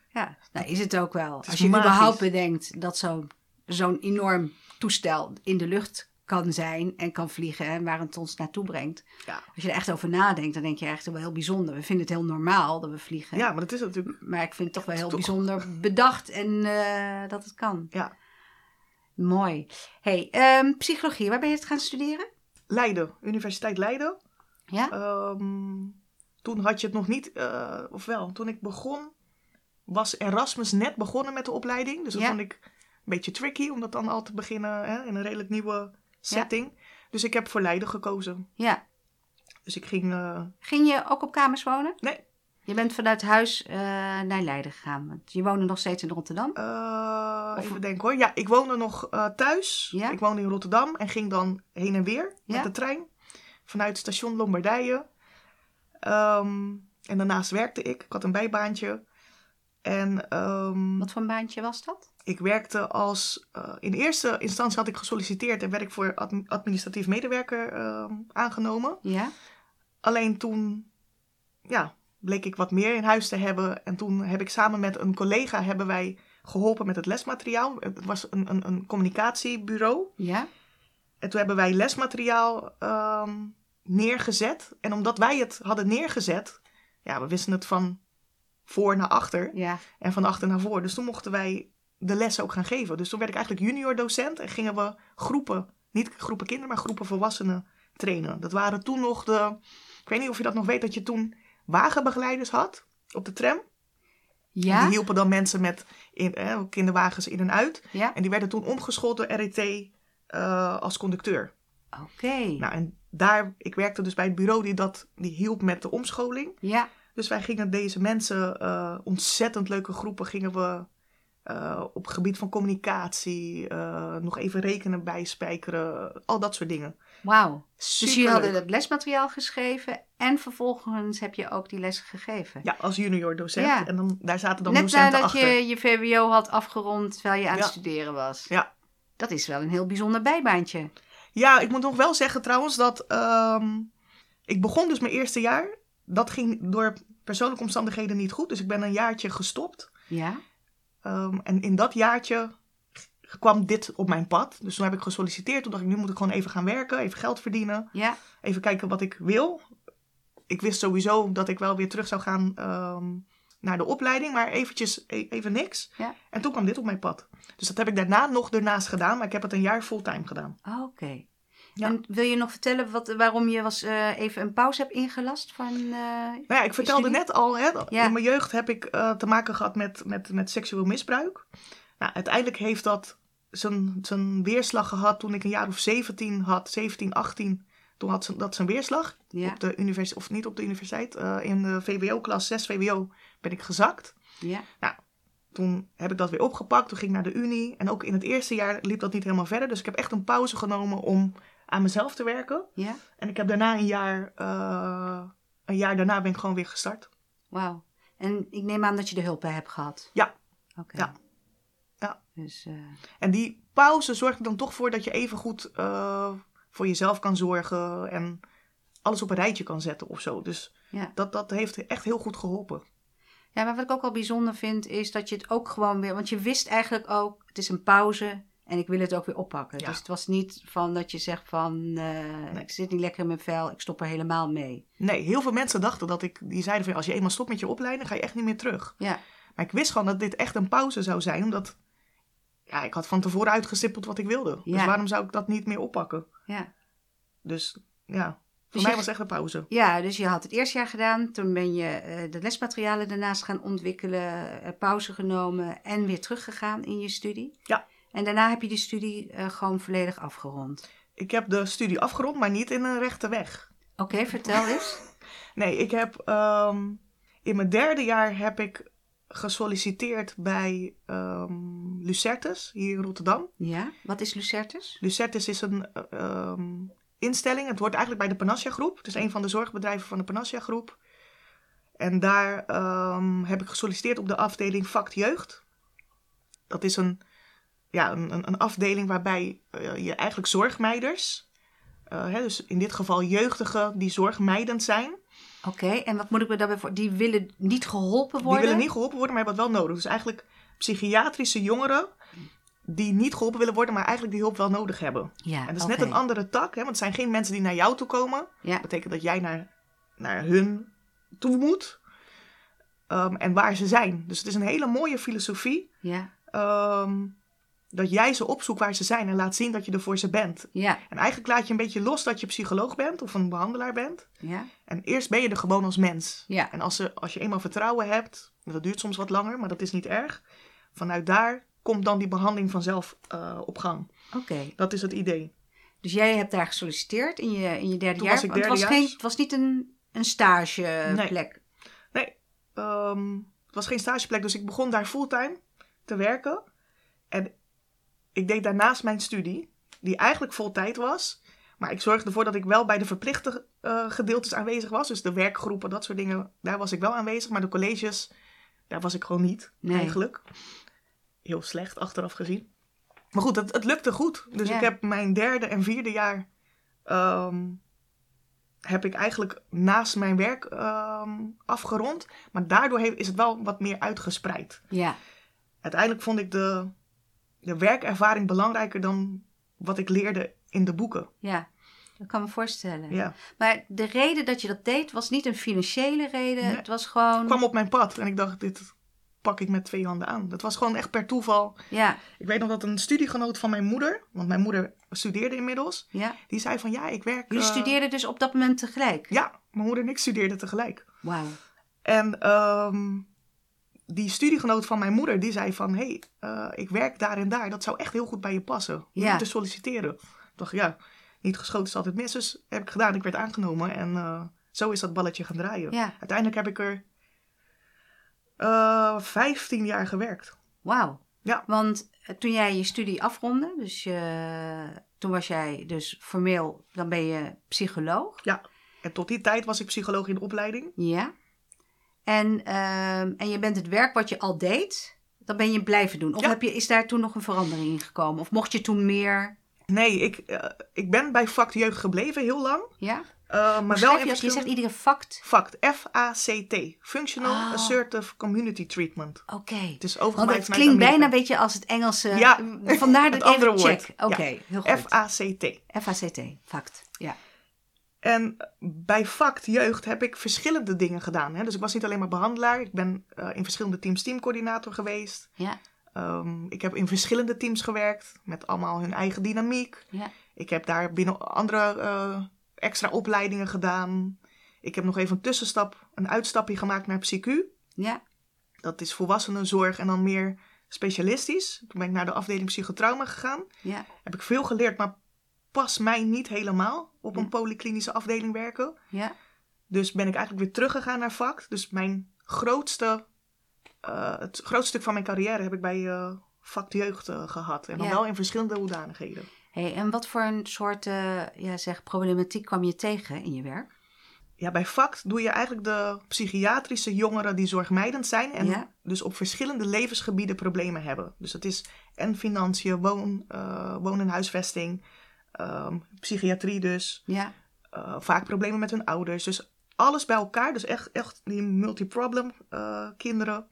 Speaker 2: ja. Nou, is het ook wel. Als je
Speaker 1: magisch.
Speaker 2: überhaupt bedenkt dat zo'n zo'n enorm toestel in de lucht kan zijn en kan vliegen en waar het ons naartoe brengt.
Speaker 1: Ja.
Speaker 2: Als je er echt over nadenkt, dan denk je echt wel heel bijzonder. We vinden het heel normaal dat we vliegen.
Speaker 1: ja, maar dat is natuurlijk...
Speaker 2: Maar ik vind het toch wel heel
Speaker 1: Toch.
Speaker 2: bijzonder bedacht en eh, dat het kan.
Speaker 1: Ja.
Speaker 2: Mooi. Hey, ehm, psychologie, waar ben je het gaan studeren?
Speaker 1: Leiden, Universiteit Leiden.
Speaker 2: Ja?
Speaker 1: Ehm, toen had je het nog niet, eh, of wel, toen ik begon, was Erasmus net begonnen met de opleiding. Dus dat
Speaker 2: Ja.
Speaker 1: vond ik een beetje tricky om dat dan al te beginnen hè, in een redelijk nieuwe setting. Dus ik heb voor Leiden gekozen.
Speaker 2: Ja.
Speaker 1: Dus ik ging, eh,
Speaker 2: Ging je ook op kamers wonen?
Speaker 1: nee,
Speaker 2: Je bent vanuit huis eh, naar Leiden gegaan. Want je woonde nog steeds in Rotterdam.
Speaker 1: eh,
Speaker 2: Of-
Speaker 1: even denken hoor. Ja, ik woonde nog thuis.
Speaker 2: Ja?
Speaker 1: Ik woonde in Rotterdam en ging dan heen en weer
Speaker 2: Ja?
Speaker 1: met de trein. Vanuit station Lombardije. Ehm, en daarnaast werkte ik. Ik had een bijbaantje. En ehm,
Speaker 2: Wat voor een baantje was dat?
Speaker 1: Ik werkte als. eh, in eerste instantie had ik gesolliciteerd en werd ik voor admi- administratief medewerker eh, aangenomen.
Speaker 2: Ja?
Speaker 1: Alleen toen. Ja, bleek ik wat meer in huis te hebben. En toen heb ik samen met een collega hebben wij geholpen met het lesmateriaal. Het was een, een, een communicatiebureau.
Speaker 2: Ja?
Speaker 1: En toen hebben wij lesmateriaal ehm, neergezet. En omdat wij het hadden neergezet, ja, we wisten het van voor naar achter
Speaker 2: Ja.
Speaker 1: en van achter naar voor. Dus toen mochten wij de lessen ook gaan geven. Dus toen werd ik eigenlijk junior docent en gingen we groepen, niet groepen kinderen, maar groepen volwassenen trainen. Dat waren toen nog de, ik weet niet of je dat nog weet, dat je toen wagenbegeleiders had op de tram.
Speaker 2: Ja?
Speaker 1: Die hielpen dan mensen met in, eh, kinderwagens in en uit.
Speaker 2: Ja?
Speaker 1: En die werden toen omgeschoold door RET eh, als conducteur.
Speaker 2: Oké.
Speaker 1: Nou, en daar, ik werkte dus bij het bureau die dat, die hielp met de omscholing.
Speaker 2: Ja.
Speaker 1: Dus wij gingen deze mensen, eh, ontzettend leuke groepen, gingen we eh, op het gebied van communicatie, nog even rekenen bijspijkeren, al dat soort dingen.
Speaker 2: Wauw. Dus je hadden het lesmateriaal geschreven en vervolgens heb je ook die lessen gegeven.
Speaker 1: Ja, als junior docent.
Speaker 2: Ja.
Speaker 1: En dan, daar zaten dan
Speaker 2: Net
Speaker 1: docenten
Speaker 2: nadat
Speaker 1: achter.
Speaker 2: je je VWO had afgerond terwijl je aan het studeren was.
Speaker 1: Ja.
Speaker 2: Dat is wel een heel bijzonder bijbaantje.
Speaker 1: Ja, ik moet nog wel zeggen trouwens dat ehm, ik begon dus mijn eerste jaar. Dat ging door persoonlijke omstandigheden niet goed. Dus ik ben een jaartje gestopt.
Speaker 2: Ja?
Speaker 1: Ehm, en in dat jaartje kwam dit op mijn pad. Dus toen heb ik gesolliciteerd. Toen dacht ik, nu moet ik gewoon even gaan werken, even geld verdienen.
Speaker 2: Ja?
Speaker 1: Even kijken wat ik wil. Ik wist sowieso dat ik wel weer terug zou gaan ehm, naar de opleiding, maar eventjes e- even niks.
Speaker 2: Ja.
Speaker 1: En toen kwam dit op mijn pad. Dus dat heb ik daarna nog ernaast gedaan, maar ik heb het een jaar fulltime gedaan.
Speaker 2: Oh, Oké.
Speaker 1: Ja.
Speaker 2: En wil je nog vertellen wat, waarom je was, eh, even een pauze hebt ingelast van... eh,
Speaker 1: Nou ja, ik vertelde
Speaker 2: studie?
Speaker 1: net al, hè,
Speaker 2: Ja.
Speaker 1: in mijn jeugd heb ik eh, te maken gehad met, met, met seksueel misbruik. Nou, uiteindelijk heeft dat zijn, zijn weerslag gehad toen ik een jaar of 17 had, 17, 18. Toen had ze- dat zijn weerslag.
Speaker 2: Ja?
Speaker 1: Op de universiteit, of niet op de universiteit, in de VWO-klas 6 VWO ben ik gezakt.
Speaker 2: Ja?
Speaker 1: Toen heb ik dat weer opgepakt, toen ging ik naar de Unie. En ook in het eerste jaar liep dat niet helemaal verder. Dus ik heb echt een pauze genomen om aan mezelf te werken.
Speaker 2: Ja?
Speaker 1: En ik heb daarna een jaar, eh, een jaar daarna ben ik gewoon weer gestart.
Speaker 2: Wauw. En ik neem aan dat je de hulp bij hebt gehad.
Speaker 1: Ja.
Speaker 2: Oké.
Speaker 1: Ja. Ja.
Speaker 2: Dus, eh,
Speaker 1: En die pauze zorgt er dan toch voor dat je even goed eh, voor jezelf kan zorgen en alles op een rijtje kan zetten of zo. Dus
Speaker 2: ja.
Speaker 1: dat, dat heeft echt heel goed geholpen.
Speaker 2: Ja, maar wat ik ook wel bijzonder vind, is dat je het ook gewoon weer... Want je wist eigenlijk ook, het is een pauze en ik wil het ook weer oppakken.
Speaker 1: Ja.
Speaker 2: Dus het was niet van dat je zegt van, eh, ik zit niet lekker in mijn vel, ik stop er helemaal mee.
Speaker 1: Nee, heel veel mensen dachten dat ik, die zeiden van als je eenmaal stopt met je opleiding, ga je echt niet meer terug.
Speaker 2: Ja,
Speaker 1: Maar ik wist gewoon dat dit echt een pauze zou zijn, omdat ja, ik had van tevoren uitgestippeld wat ik wilde. Dus
Speaker 2: Ja.
Speaker 1: waarom zou ik dat niet meer oppakken?
Speaker 2: ja.
Speaker 1: Dus ja, voor
Speaker 2: Dus
Speaker 1: mij was het echt een pauze.
Speaker 2: Ja, dus je had het eerste jaar gedaan. Toen ben je eh, de lesmaterialen daarnaast gaan ontwikkelen, eh, pauze genomen en weer teruggegaan in je studie.
Speaker 1: Ja.
Speaker 2: En daarna heb je die studie eh, gewoon volledig afgerond.
Speaker 1: Ik heb de studie afgerond, maar niet in een rechte weg.
Speaker 2: Oké, vertel eens.
Speaker 1: Nee, ik heb ehm, in mijn derde jaar heb ik gesolliciteerd bij ehm, Lucertus hier in Rotterdam.
Speaker 2: Ja, wat is Lucertus?
Speaker 1: Lucertus is een eh, ehm, instelling. Het hoort eigenlijk bij de Panacea Groep. Het is een van de zorgbedrijven van de Panacea Groep. En daar ehm, heb ik gesolliciteerd op de afdeling Vakt Jeugd. Dat is een, ja, een, een, afdeling waarbij eh, je eigenlijk zorgmeiders, eh, hè, dus in dit geval jeugdigen die zorgmeidend zijn,
Speaker 2: Oké, en wat moet ik me daarbij voor? Die willen niet geholpen worden?
Speaker 1: Die willen niet geholpen worden, maar hebben het wel nodig. Dus eigenlijk psychiatrische jongeren die niet geholpen willen worden, maar eigenlijk die hulp wel nodig hebben.
Speaker 2: Ja,
Speaker 1: En dat is net een andere tak, hè? want het zijn geen mensen die naar jou toe komen.
Speaker 2: Ja,
Speaker 1: Dat betekent dat jij naar, naar hun toe moet. Ehm, en waar ze zijn. Dus het is een hele mooie filosofie.
Speaker 2: ja,
Speaker 1: ehm, dat jij ze opzoekt waar ze zijn en laat zien dat je er voor ze bent.
Speaker 2: ja,
Speaker 1: En eigenlijk laat je een beetje los dat je psycholoog bent of een behandelaar bent.
Speaker 2: ja,
Speaker 1: En eerst ben je er gewoon als mens.
Speaker 2: ja.
Speaker 1: En als, ze, als je eenmaal vertrouwen hebt, dat duurt soms wat langer, maar dat is niet erg. Vanuit daar komt dan die behandeling vanzelf eh, op gang.
Speaker 2: Oké.
Speaker 1: Dat is het idee.
Speaker 2: Dus jij hebt daar gesolliciteerd in je, in je derde
Speaker 1: Toen
Speaker 2: jaar.
Speaker 1: was ik
Speaker 2: het was, geen, het was niet een, een stageplek.
Speaker 1: Nee, ehm, het was geen stageplek, dus ik begon daar fulltime te werken. En ik deed daarnaast mijn studie, die eigenlijk vol tijd was. Maar ik zorgde ervoor dat ik wel bij de verplichte eh, gedeeltes aanwezig was. Dus de werkgroepen, dat soort dingen, daar was ik wel aanwezig. Maar de colleges, daar was ik gewoon niet,
Speaker 2: Nee.
Speaker 1: eigenlijk. Heel slecht, achteraf gezien. Maar goed, het, het lukte goed. Dus
Speaker 2: Ja.
Speaker 1: ik heb mijn derde en vierde jaar... ehm, heb ik eigenlijk naast mijn werk ehm, afgerond. Maar daardoor heeft, is het wel wat meer uitgespreid.
Speaker 2: Ja,
Speaker 1: Uiteindelijk vond ik de, de werkervaring belangrijker dan wat ik leerde in de boeken.
Speaker 2: ja. Dat kan me voorstellen.
Speaker 1: Ja.
Speaker 2: Maar de reden dat je dat deed was niet een financiële reden.
Speaker 1: Nee.
Speaker 2: Het was gewoon.
Speaker 1: Het kwam op mijn pad en ik dacht, dit pak ik met twee handen aan. Dat was gewoon echt per toeval.
Speaker 2: Ja,
Speaker 1: Ik weet nog dat een studiegenoot van mijn moeder, want mijn moeder studeerde inmiddels,
Speaker 2: ja.
Speaker 1: die zei van ja, ik werk...
Speaker 2: Jullie
Speaker 1: eh,
Speaker 2: studeerden dus op dat moment tegelijk?
Speaker 1: Ja, mijn moeder en ik studeerden tegelijk.
Speaker 2: Wauw.
Speaker 1: En ehm, die studiegenoot van mijn moeder, die zei van... hé, hey, eh, ik werk daar en daar. Dat zou echt heel goed bij je passen. Je
Speaker 2: Ja.
Speaker 1: moet te solliciteren. Ik dacht, ja, niet geschoten is altijd mis. Dus heb ik gedaan. Ik werd aangenomen. En eh, zo is dat balletje gaan draaien.
Speaker 2: Ja,
Speaker 1: Uiteindelijk heb ik er eh 15 jaar gewerkt.
Speaker 2: wauw.
Speaker 1: Ja.
Speaker 2: Want eh, toen jij je studie afronde, dus je, toen was jij dus formeel, dan ben je psycholoog.
Speaker 1: En tot die tijd was ik psycholoog in de opleiding.
Speaker 2: Ja. En, ehm, en je bent het werk wat je al deed, dan ben je blijven doen. Of
Speaker 1: Ja.
Speaker 2: heb je, is daar toen nog een verandering in gekomen? Of mocht je toen meer?
Speaker 1: Nee, ik, eh, ik ben bij vak jeugd gebleven heel lang.
Speaker 2: Ja?
Speaker 1: Eh, maar wel in
Speaker 2: je, zegt iedere fact.
Speaker 1: FACT, F-A-C-T. Functional
Speaker 2: Oh.
Speaker 1: Assertive Community Treatment.
Speaker 2: Oké.
Speaker 1: Het is
Speaker 2: Want
Speaker 1: overgemaakt
Speaker 2: het
Speaker 1: vanuit
Speaker 2: klinkt bijna een beetje als het Engelse.
Speaker 1: Ja,
Speaker 2: Vandaar dat
Speaker 1: andere
Speaker 2: even
Speaker 1: woord.
Speaker 2: check. Oké, heel goed.
Speaker 1: F-A-C-T.
Speaker 2: F-A-C-T, fact. Ja.
Speaker 1: En bij FACT Jeugd heb ik verschillende dingen gedaan. Hè? Dus ik was niet alleen maar behandelaar. Ik ben eh, in verschillende teams teamcoördinator geweest.
Speaker 2: Ja,
Speaker 1: Ehm, ik heb in verschillende teams gewerkt. Met allemaal hun eigen dynamiek.
Speaker 2: ja,
Speaker 1: Ik heb daar binnen andere eh, extra opleidingen gedaan. Ik heb nog even een tussenstap, een uitstapje gemaakt naar PsyQ.
Speaker 2: ja,
Speaker 1: Dat is volwassenenzorg en dan meer specialistisch. Toen ben ik naar de afdeling psychotrauma gegaan.
Speaker 2: ja,
Speaker 1: Heb ik veel geleerd, maar past mij niet helemaal op een polyklinische afdeling werken.
Speaker 2: ja.
Speaker 1: Dus ben ik eigenlijk weer teruggegaan naar vak. Dus mijn grootste, eh, het grootste stuk van mijn carrière heb ik bij eh vak jeugd eh, gehad. En dan
Speaker 2: Ja.
Speaker 1: wel in verschillende hoedanigheden.
Speaker 2: Hey, en wat voor een soort eh, ja, zeg, problematiek kwam je tegen in je werk?
Speaker 1: Ja, bij vak doe je eigenlijk de psychiatrische jongeren die zorgmijdend zijn. En
Speaker 2: Ja.
Speaker 1: dus op verschillende levensgebieden problemen hebben. Dus dat is en financiën, woon, eh, woon- en huisvesting, ehm, psychiatrie dus.
Speaker 2: Ja,
Speaker 1: eh, vaak problemen met hun ouders. Dus alles bij elkaar. Dus echt, echt die multiproblem kinderen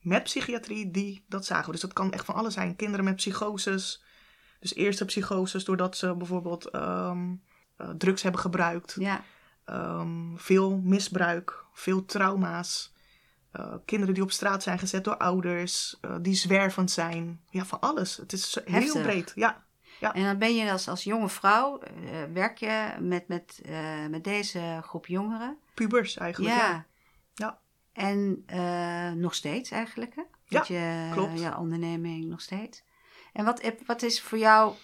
Speaker 1: met psychiatrie die dat zagen. Dus dat kan echt van alles zijn. Kinderen met psychoses. Dus eerste psychoses doordat ze bijvoorbeeld ehm, eh, drugs hebben gebruikt.
Speaker 2: ja,
Speaker 1: Ehm, veel misbruik, veel trauma's. Eh, kinderen die op straat zijn gezet door ouders, eh, die zwervend zijn. Ja, van alles. Het is heel
Speaker 2: Heftig.
Speaker 1: breed. Ja,
Speaker 2: En dan ben je als, als jonge vrouw, werk je met, met, met deze groep jongeren.
Speaker 1: pubers eigenlijk. Ja.
Speaker 2: Ja.
Speaker 1: Ja.
Speaker 2: En nog steeds eigenlijk, hè? Met je,
Speaker 1: klopt.
Speaker 2: je onderneming nog steeds. En wat, wat is voor jou...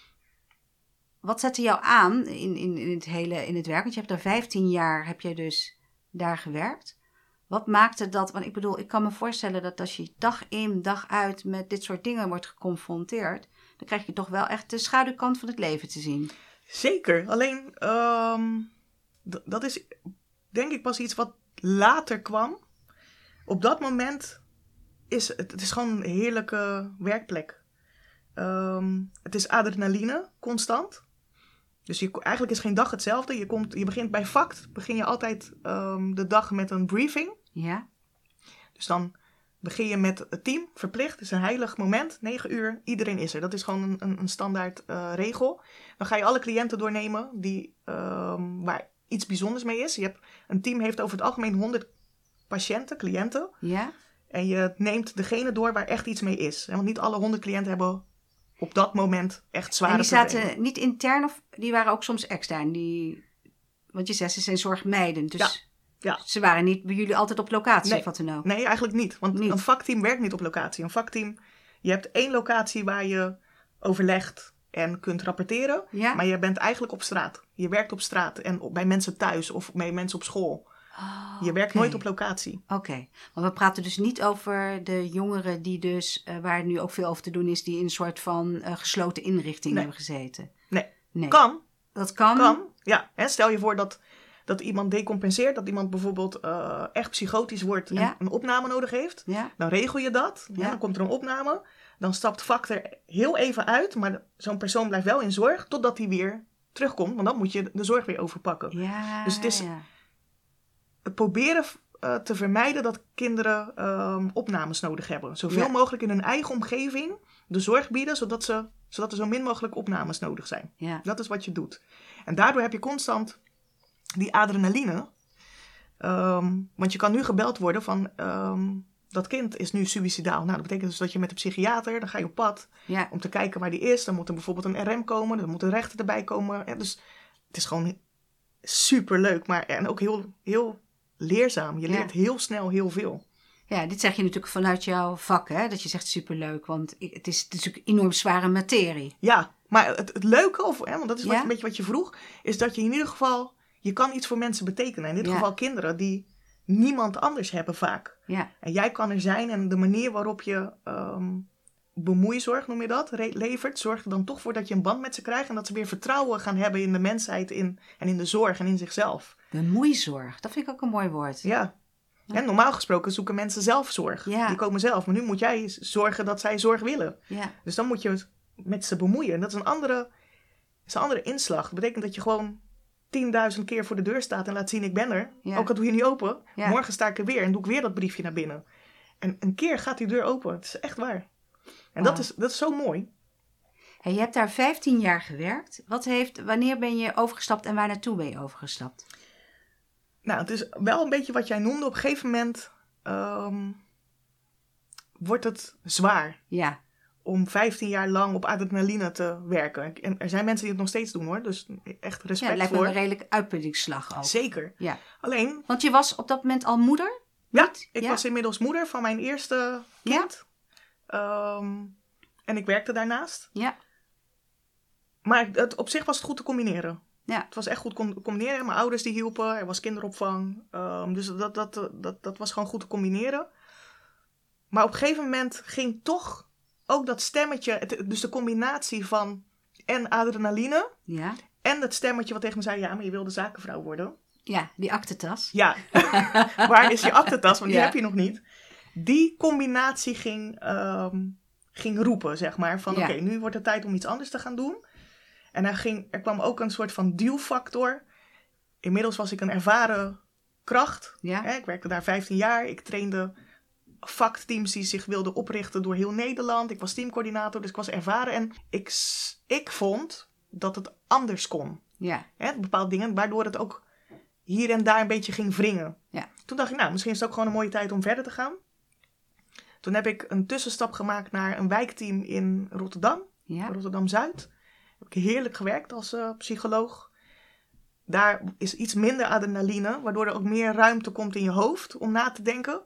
Speaker 2: Wat zette jou aan in, in, in, het hele, in het werk? Want je hebt daar 15 jaar, heb je dus daar gewerkt. Wat maakte dat... Want ik bedoel, ik kan me voorstellen dat als je dag in, dag uit... met dit soort dingen wordt geconfronteerd... dan krijg je toch wel echt de schaduwkant van het leven te zien.
Speaker 1: Zeker. Alleen, ehm, dat is denk ik pas iets wat later kwam. Op dat moment is het, het is gewoon een heerlijke werkplek. Ehm, het is adrenaline, constant. Dus je, eigenlijk is geen dag hetzelfde. Je, komt, je begint bij vakt, begin je altijd ehm, de dag met een briefing.
Speaker 2: Ja?
Speaker 1: Dus dan begin je met het team, verplicht. Het is een heilig moment, 9 uur, iedereen is er. Dat is gewoon een, een, een standaard eh, regel. Dan ga je alle cliënten doornemen die, ehm, waar iets bijzonders mee is. Je hebt, een team heeft over het algemeen 100 patiënten, cliënten.
Speaker 2: Ja?
Speaker 1: En je neemt degene door waar echt iets mee is. Want niet alle 100 cliënten hebben op dat moment echt zware
Speaker 2: En die
Speaker 1: problemen.
Speaker 2: zaten niet intern of die waren ook soms extern? Die, want je zegt ze zijn zorgmeidend. Dus
Speaker 1: Ja, ja.
Speaker 2: ze waren niet bij jullie altijd op locatie
Speaker 1: Nee.
Speaker 2: of wat dan ook.
Speaker 1: Nee, eigenlijk niet. Want
Speaker 2: Niet.
Speaker 1: een vakteam werkt niet op locatie. Een vakteam, je hebt één locatie waar je overlegt en kunt rapporteren.
Speaker 2: Ja?
Speaker 1: Maar je bent eigenlijk op straat. Je werkt op straat en op- bij mensen thuis of bij mensen op school.
Speaker 2: Oh,
Speaker 1: Je werkt nooit op locatie.
Speaker 2: Oké, maar we praten dus niet over de jongeren die dus, eh, waar nu ook veel over te doen is, die in een soort van eh, gesloten inrichting
Speaker 1: Nee.
Speaker 2: hebben gezeten.
Speaker 1: Nee.
Speaker 2: Nee.
Speaker 1: Kan,
Speaker 2: Dat kan.
Speaker 1: kan. Ja, hè, stel je voor dat, dat iemand decompenseert. Dat iemand bijvoorbeeld eh, echt psychotisch wordt
Speaker 2: Ja.
Speaker 1: en een opname nodig heeft.
Speaker 2: Ja,
Speaker 1: Dan regel je dat. Ja, dan komt er een opname. Dan stapt vak er heel even uit. Maar zo'n persoon blijft wel in zorg totdat hij weer terugkomt. Want dan moet je de zorg weer overpakken.
Speaker 2: ja.
Speaker 1: Dus het is- proberen eh, te vermijden dat kinderen ehm, opnames nodig hebben. Zoveel
Speaker 2: Ja.
Speaker 1: mogelijk in hun eigen omgeving de zorg bieden. Zodat, ze, zodat er zo min mogelijk opnames nodig zijn.
Speaker 2: ja.
Speaker 1: Dat is wat je doet. En daardoor heb je constant die adrenaline. Ehm, want je kan nu gebeld worden van... ehm, dat kind is nu suicidaal. Nou, dat betekent dus dat je met de psychiater... dan ga je op pad
Speaker 2: ja.
Speaker 1: om te kijken waar die is. Dan moet er bijvoorbeeld een RM komen. Dan moet een rechter erbij komen. Ja, dus het is gewoon super leuk. Maar en ook heel, heel leerzaam. Je
Speaker 2: Ja.
Speaker 1: leert heel snel heel veel.
Speaker 2: Ja, dit zeg je natuurlijk vanuit jouw vak, hè? Dat je zegt superleuk, want het is, het is natuurlijk enorm zware materie.
Speaker 1: Ja, maar het, het leuke, of, hè, want dat is wat,
Speaker 2: Ja?
Speaker 1: een beetje wat je vroeg... is dat je in ieder geval... je kan iets voor mensen betekenen. In dit
Speaker 2: Ja.
Speaker 1: geval kinderen die niemand anders hebben vaak.
Speaker 2: Ja,
Speaker 1: En jij kan er zijn en de manier waarop je ehm bemoeizorg, noem je dat, levert, zorgt er dan toch voor dat je een band met ze krijgt en dat ze weer vertrouwen gaan hebben in de mensheid in, en in de zorg en in zichzelf.
Speaker 2: Bemoeizorg, dat vind ik ook een mooi woord.
Speaker 1: Ja. En normaal gesproken zoeken mensen zelf zorg.
Speaker 2: Ja.
Speaker 1: Die komen zelf. Maar nu moet jij zorgen dat zij zorg willen.
Speaker 2: Ja,
Speaker 1: Dus dan moet je het met ze bemoeien. En dat is een andere, is een andere inslag. Dat betekent dat je gewoon 10.000 keer voor de deur staat en laat zien ik ben er.
Speaker 2: Ja.
Speaker 1: Ook al doe je niet open. Morgen sta ik er weer en doe ik weer dat briefje naar binnen. En een keer gaat die deur open. Het is echt waar. En dat, is, dat is zo mooi.
Speaker 2: Hey, je hebt daar 15 jaar gewerkt. Wat heeft, wanneer ben je overgestapt en waar naartoe ben je overgestapt?
Speaker 1: Nou, het is wel een beetje wat jij noemde. Op een gegeven moment ehm, wordt het zwaar.
Speaker 2: Ja,
Speaker 1: om 15 jaar lang op adrenaline te werken. En er zijn mensen die het nog steeds doen hoor. Dus echt
Speaker 2: ja
Speaker 1: respect
Speaker 2: het lijkt me
Speaker 1: voor.
Speaker 2: een redelijk uitputtingsslag ook.
Speaker 1: Zeker.
Speaker 2: Ja.
Speaker 1: Alleen,
Speaker 2: Want je was op dat moment al moeder?
Speaker 1: ja, ik
Speaker 2: Ja?
Speaker 1: was inmiddels moeder van mijn eerste kind. Ehm, en ik werkte daarnaast.
Speaker 2: Ja,
Speaker 1: Maar het, op zich was het goed te combineren.
Speaker 2: Ja.
Speaker 1: Het was echt goed te combineren. Mijn ouders die hielpen. Er was kinderopvang. Ehm, dus dat, dat, dat, dat was gewoon goed te combineren. Maar op een gegeven moment ging toch ook dat stemmetje... het- dus de combinatie van en adrenaline...
Speaker 2: ja.
Speaker 1: En dat stemmetje wat tegen me zei, ja, maar je wilde zakenvrouw worden.
Speaker 2: Ja, die aktentas.
Speaker 1: Ja, waar is je aktentas? Want die
Speaker 2: Ja.
Speaker 1: heb je nog niet. Die combinatie ging, ehm, ging roepen, zeg maar. Van
Speaker 2: Ja.
Speaker 1: oké, nu wordt het tijd om iets anders te gaan doen. En er, ging, er kwam ook een soort van duwfactor. Inmiddels was ik een ervaren kracht.
Speaker 2: Ja,
Speaker 1: Hè, ik werkte daar 15 jaar. Ik trainde vakteams die zich wilden oprichten door heel Nederland. Ik was teamcoördinator, dus ik was ervaren. En ik, ik vond dat het anders kon
Speaker 2: ja,
Speaker 1: hè, bepaalde dingen, waardoor het ook hier en daar een beetje ging wringen.
Speaker 2: Ja.
Speaker 1: Toen dacht ik, nou, misschien is het ook gewoon een mooie tijd om verder te gaan. Toen heb ik een tussenstap gemaakt naar een wijkteam in Rotterdam,
Speaker 2: ja.
Speaker 1: Rotterdam-Zuid. Heb ik heerlijk gewerkt als eh, psycholoog. Daar is iets minder adrenaline, waardoor er ook meer ruimte komt in je hoofd om na te denken.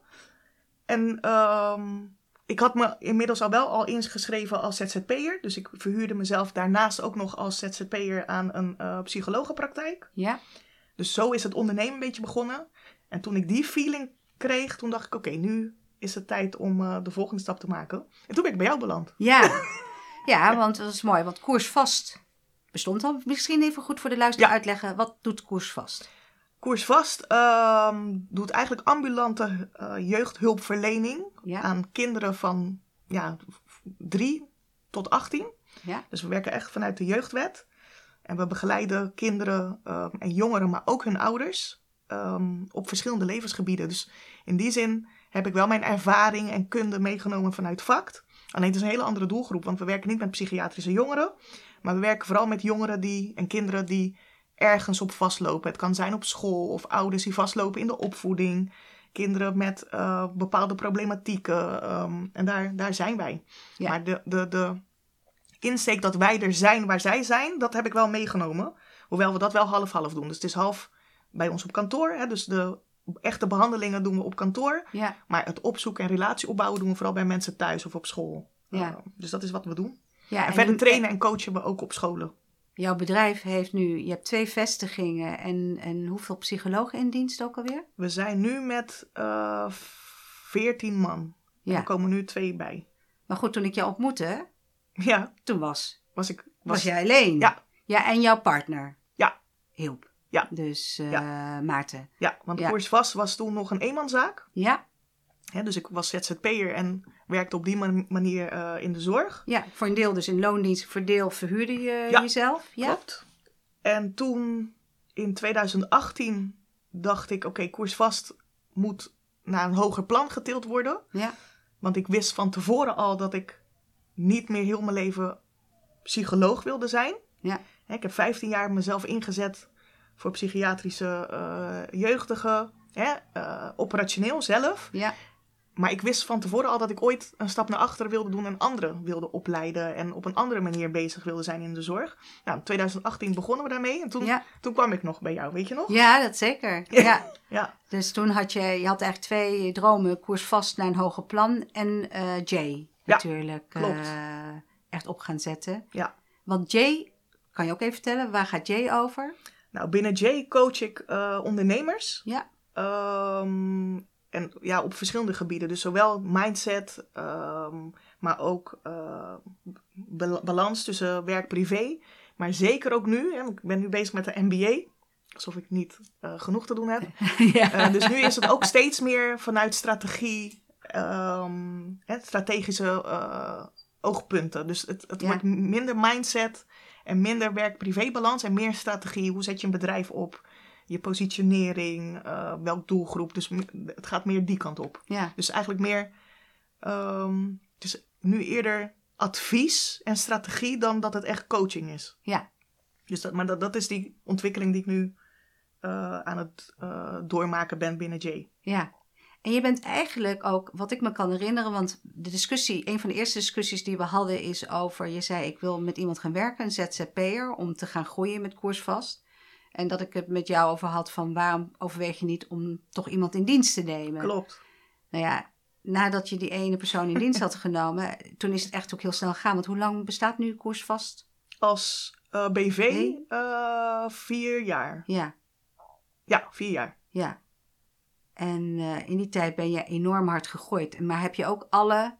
Speaker 1: En ehm, ik had me inmiddels al wel al ingeschreven als ZZP'er. Dus ik verhuurde mezelf daarnaast ook nog als ZZP'er aan een eh, psychologenpraktijk.
Speaker 2: Ja,
Speaker 1: Dus zo is het ondernemen een beetje begonnen. En toen ik die feeling kreeg, toen dacht ik, oké, nu is het tijd om eh, de volgende stap te maken. En toen ben ik bij jou beland.
Speaker 2: ja. ja, want dat is mooi. Want koersvast bestond al. Misschien even goed voor de luisteraar
Speaker 1: Ja.
Speaker 2: uitleggen. Wat doet koersvast?
Speaker 1: Koersvast ehm, doet eigenlijk ambulante eh, jeugdhulpverlening
Speaker 2: Ja,
Speaker 1: aan kinderen van ja, 3 tot 18.
Speaker 2: ja,
Speaker 1: Dus we werken echt vanuit de jeugdwet. En we begeleiden kinderen ehm, en jongeren, maar ook hun ouders, ehm, op verschillende levensgebieden. Dus in die zin heb ik wel mijn ervaring en kunde meegenomen vanuit vak. Alleen het is een hele andere doelgroep, want we werken niet met psychiatrische jongeren. Maar we werken vooral met jongeren die, en kinderen die ergens op vastlopen. Het kan zijn op school of ouders die vastlopen in de opvoeding. Kinderen met uh, bepaalde problematieken. Um, en daar, daar zijn wij.
Speaker 2: Ja.
Speaker 1: Maar de, de, de insteek dat wij er zijn waar zij zijn, dat heb ik wel meegenomen. Hoewel we dat wel half-half doen. Dus het is half bij ons op kantoor. Hè? Dus de echte behandelingen doen we op kantoor.
Speaker 2: Ja,
Speaker 1: Maar het opzoeken en relatie opbouwen doen we vooral bij mensen thuis of op school.
Speaker 2: Ja.
Speaker 1: Uh, dus dat is wat we doen.
Speaker 2: ja
Speaker 1: en verder trainen en coachen we ook op scholen.
Speaker 2: Jouw bedrijf heeft nu, je hebt twee vestigingen en, en hoeveel psychologen in dienst ook alweer?
Speaker 1: We zijn nu met eh 14 man.
Speaker 2: Ja.
Speaker 1: Er komen nu twee bij.
Speaker 2: Maar goed, toen ik jou ontmoette,
Speaker 1: Ja,
Speaker 2: toen was,
Speaker 1: was ik.
Speaker 2: was,
Speaker 1: Was,
Speaker 2: jij alleen.
Speaker 1: Ja.
Speaker 2: Ja, en jouw partner.
Speaker 1: Ja.
Speaker 2: Hielp.
Speaker 1: Ja.
Speaker 2: Dus eh, Maarten.
Speaker 1: Ja, want
Speaker 2: Ja.
Speaker 1: Koers Vast was toen nog een eenmanszaak.
Speaker 2: Ja,
Speaker 1: Hè, dus ik was ZZP'er en werkte op die man- manier eh, in de zorg.
Speaker 2: ja, voor een deel dus in loondienst, voor deel verhuurde je
Speaker 1: Ja.
Speaker 2: jezelf. Ja.
Speaker 1: Klopt. En toen in 2018 dacht ik, oké, Koers Vast moet naar een hoger plan getild worden.
Speaker 2: Ja.
Speaker 1: Want ik wist van tevoren al dat ik niet meer heel mijn leven psycholoog wilde zijn.
Speaker 2: Ja.
Speaker 1: Ik heb 15 jaar mezelf ingezet voor psychiatrische eh, jeugdigen. Hè, eh, operationeel zelf.
Speaker 2: Ja.
Speaker 1: Maar ik wist van tevoren al dat ik ooit een stap naar achteren wilde doen en anderen wilde opleiden. En op een andere manier bezig wilde zijn in de zorg. Nou, in 2018 begonnen we daarmee. En toen,
Speaker 2: Ja.
Speaker 1: toen kwam ik nog bij jou, weet je nog?
Speaker 2: ja, dat zeker. Ja.
Speaker 1: Ja,
Speaker 2: Dus toen had je, je had eigenlijk twee dromen, koers vast naar een hoger plan en eh, Jay
Speaker 1: Ja,
Speaker 2: natuurlijk
Speaker 1: klopt.
Speaker 2: echt op gaan zetten.
Speaker 1: ja.
Speaker 2: Want Jay, kan je ook even vertellen, waar gaat Jay over?
Speaker 1: Nou, binnen J coach ik eh, ondernemers.
Speaker 2: Ja.
Speaker 1: Ehm, en ja, op verschillende gebieden. Dus zowel mindset, ehm, maar ook eh, bal- balans tussen werk-privé. Maar zeker ook nu, hè, ik ben nu bezig met de MBA. Alsof ik niet eh, genoeg te doen heb.
Speaker 2: ja.
Speaker 1: Dus nu is het ook steeds meer vanuit strategie, ehm, hè, strategische oogpunten. Dus het, het
Speaker 2: Ja.
Speaker 1: wordt minder mindset en minder werk-privé-balans en meer strategie. Hoe zet je een bedrijf op? Je positionering, eh, welk doelgroep. Dus het gaat meer die kant op.
Speaker 2: ja.
Speaker 1: Dus eigenlijk meer, het is nu eerder advies en strategie dan dat het echt coaching is.
Speaker 2: Ja.
Speaker 1: Dus dat, maar dat, dat is die ontwikkeling die ik nu eh, aan het eh, doormaken ben binnen J.
Speaker 2: Ja. En je bent eigenlijk ook, wat ik me kan herinneren, want de discussie, een van de eerste discussies die we hadden is over, je zei ik wil met iemand gaan werken, een ZZP'er, om te gaan groeien met koersvast. En dat ik het met jou over had van waarom overweeg je niet om toch iemand in dienst te nemen?
Speaker 1: Klopt.
Speaker 2: Nou ja, nadat je die ene persoon in dienst had genomen, toen is het echt ook heel snel gegaan. Want hoe lang bestaat nu koersvast?
Speaker 1: Als eh, BV eh, vier jaar.
Speaker 2: Ja,
Speaker 1: Ja, vier jaar.
Speaker 2: ja. En eh, in die tijd ben je enorm hard gegooid. Maar heb je ook alle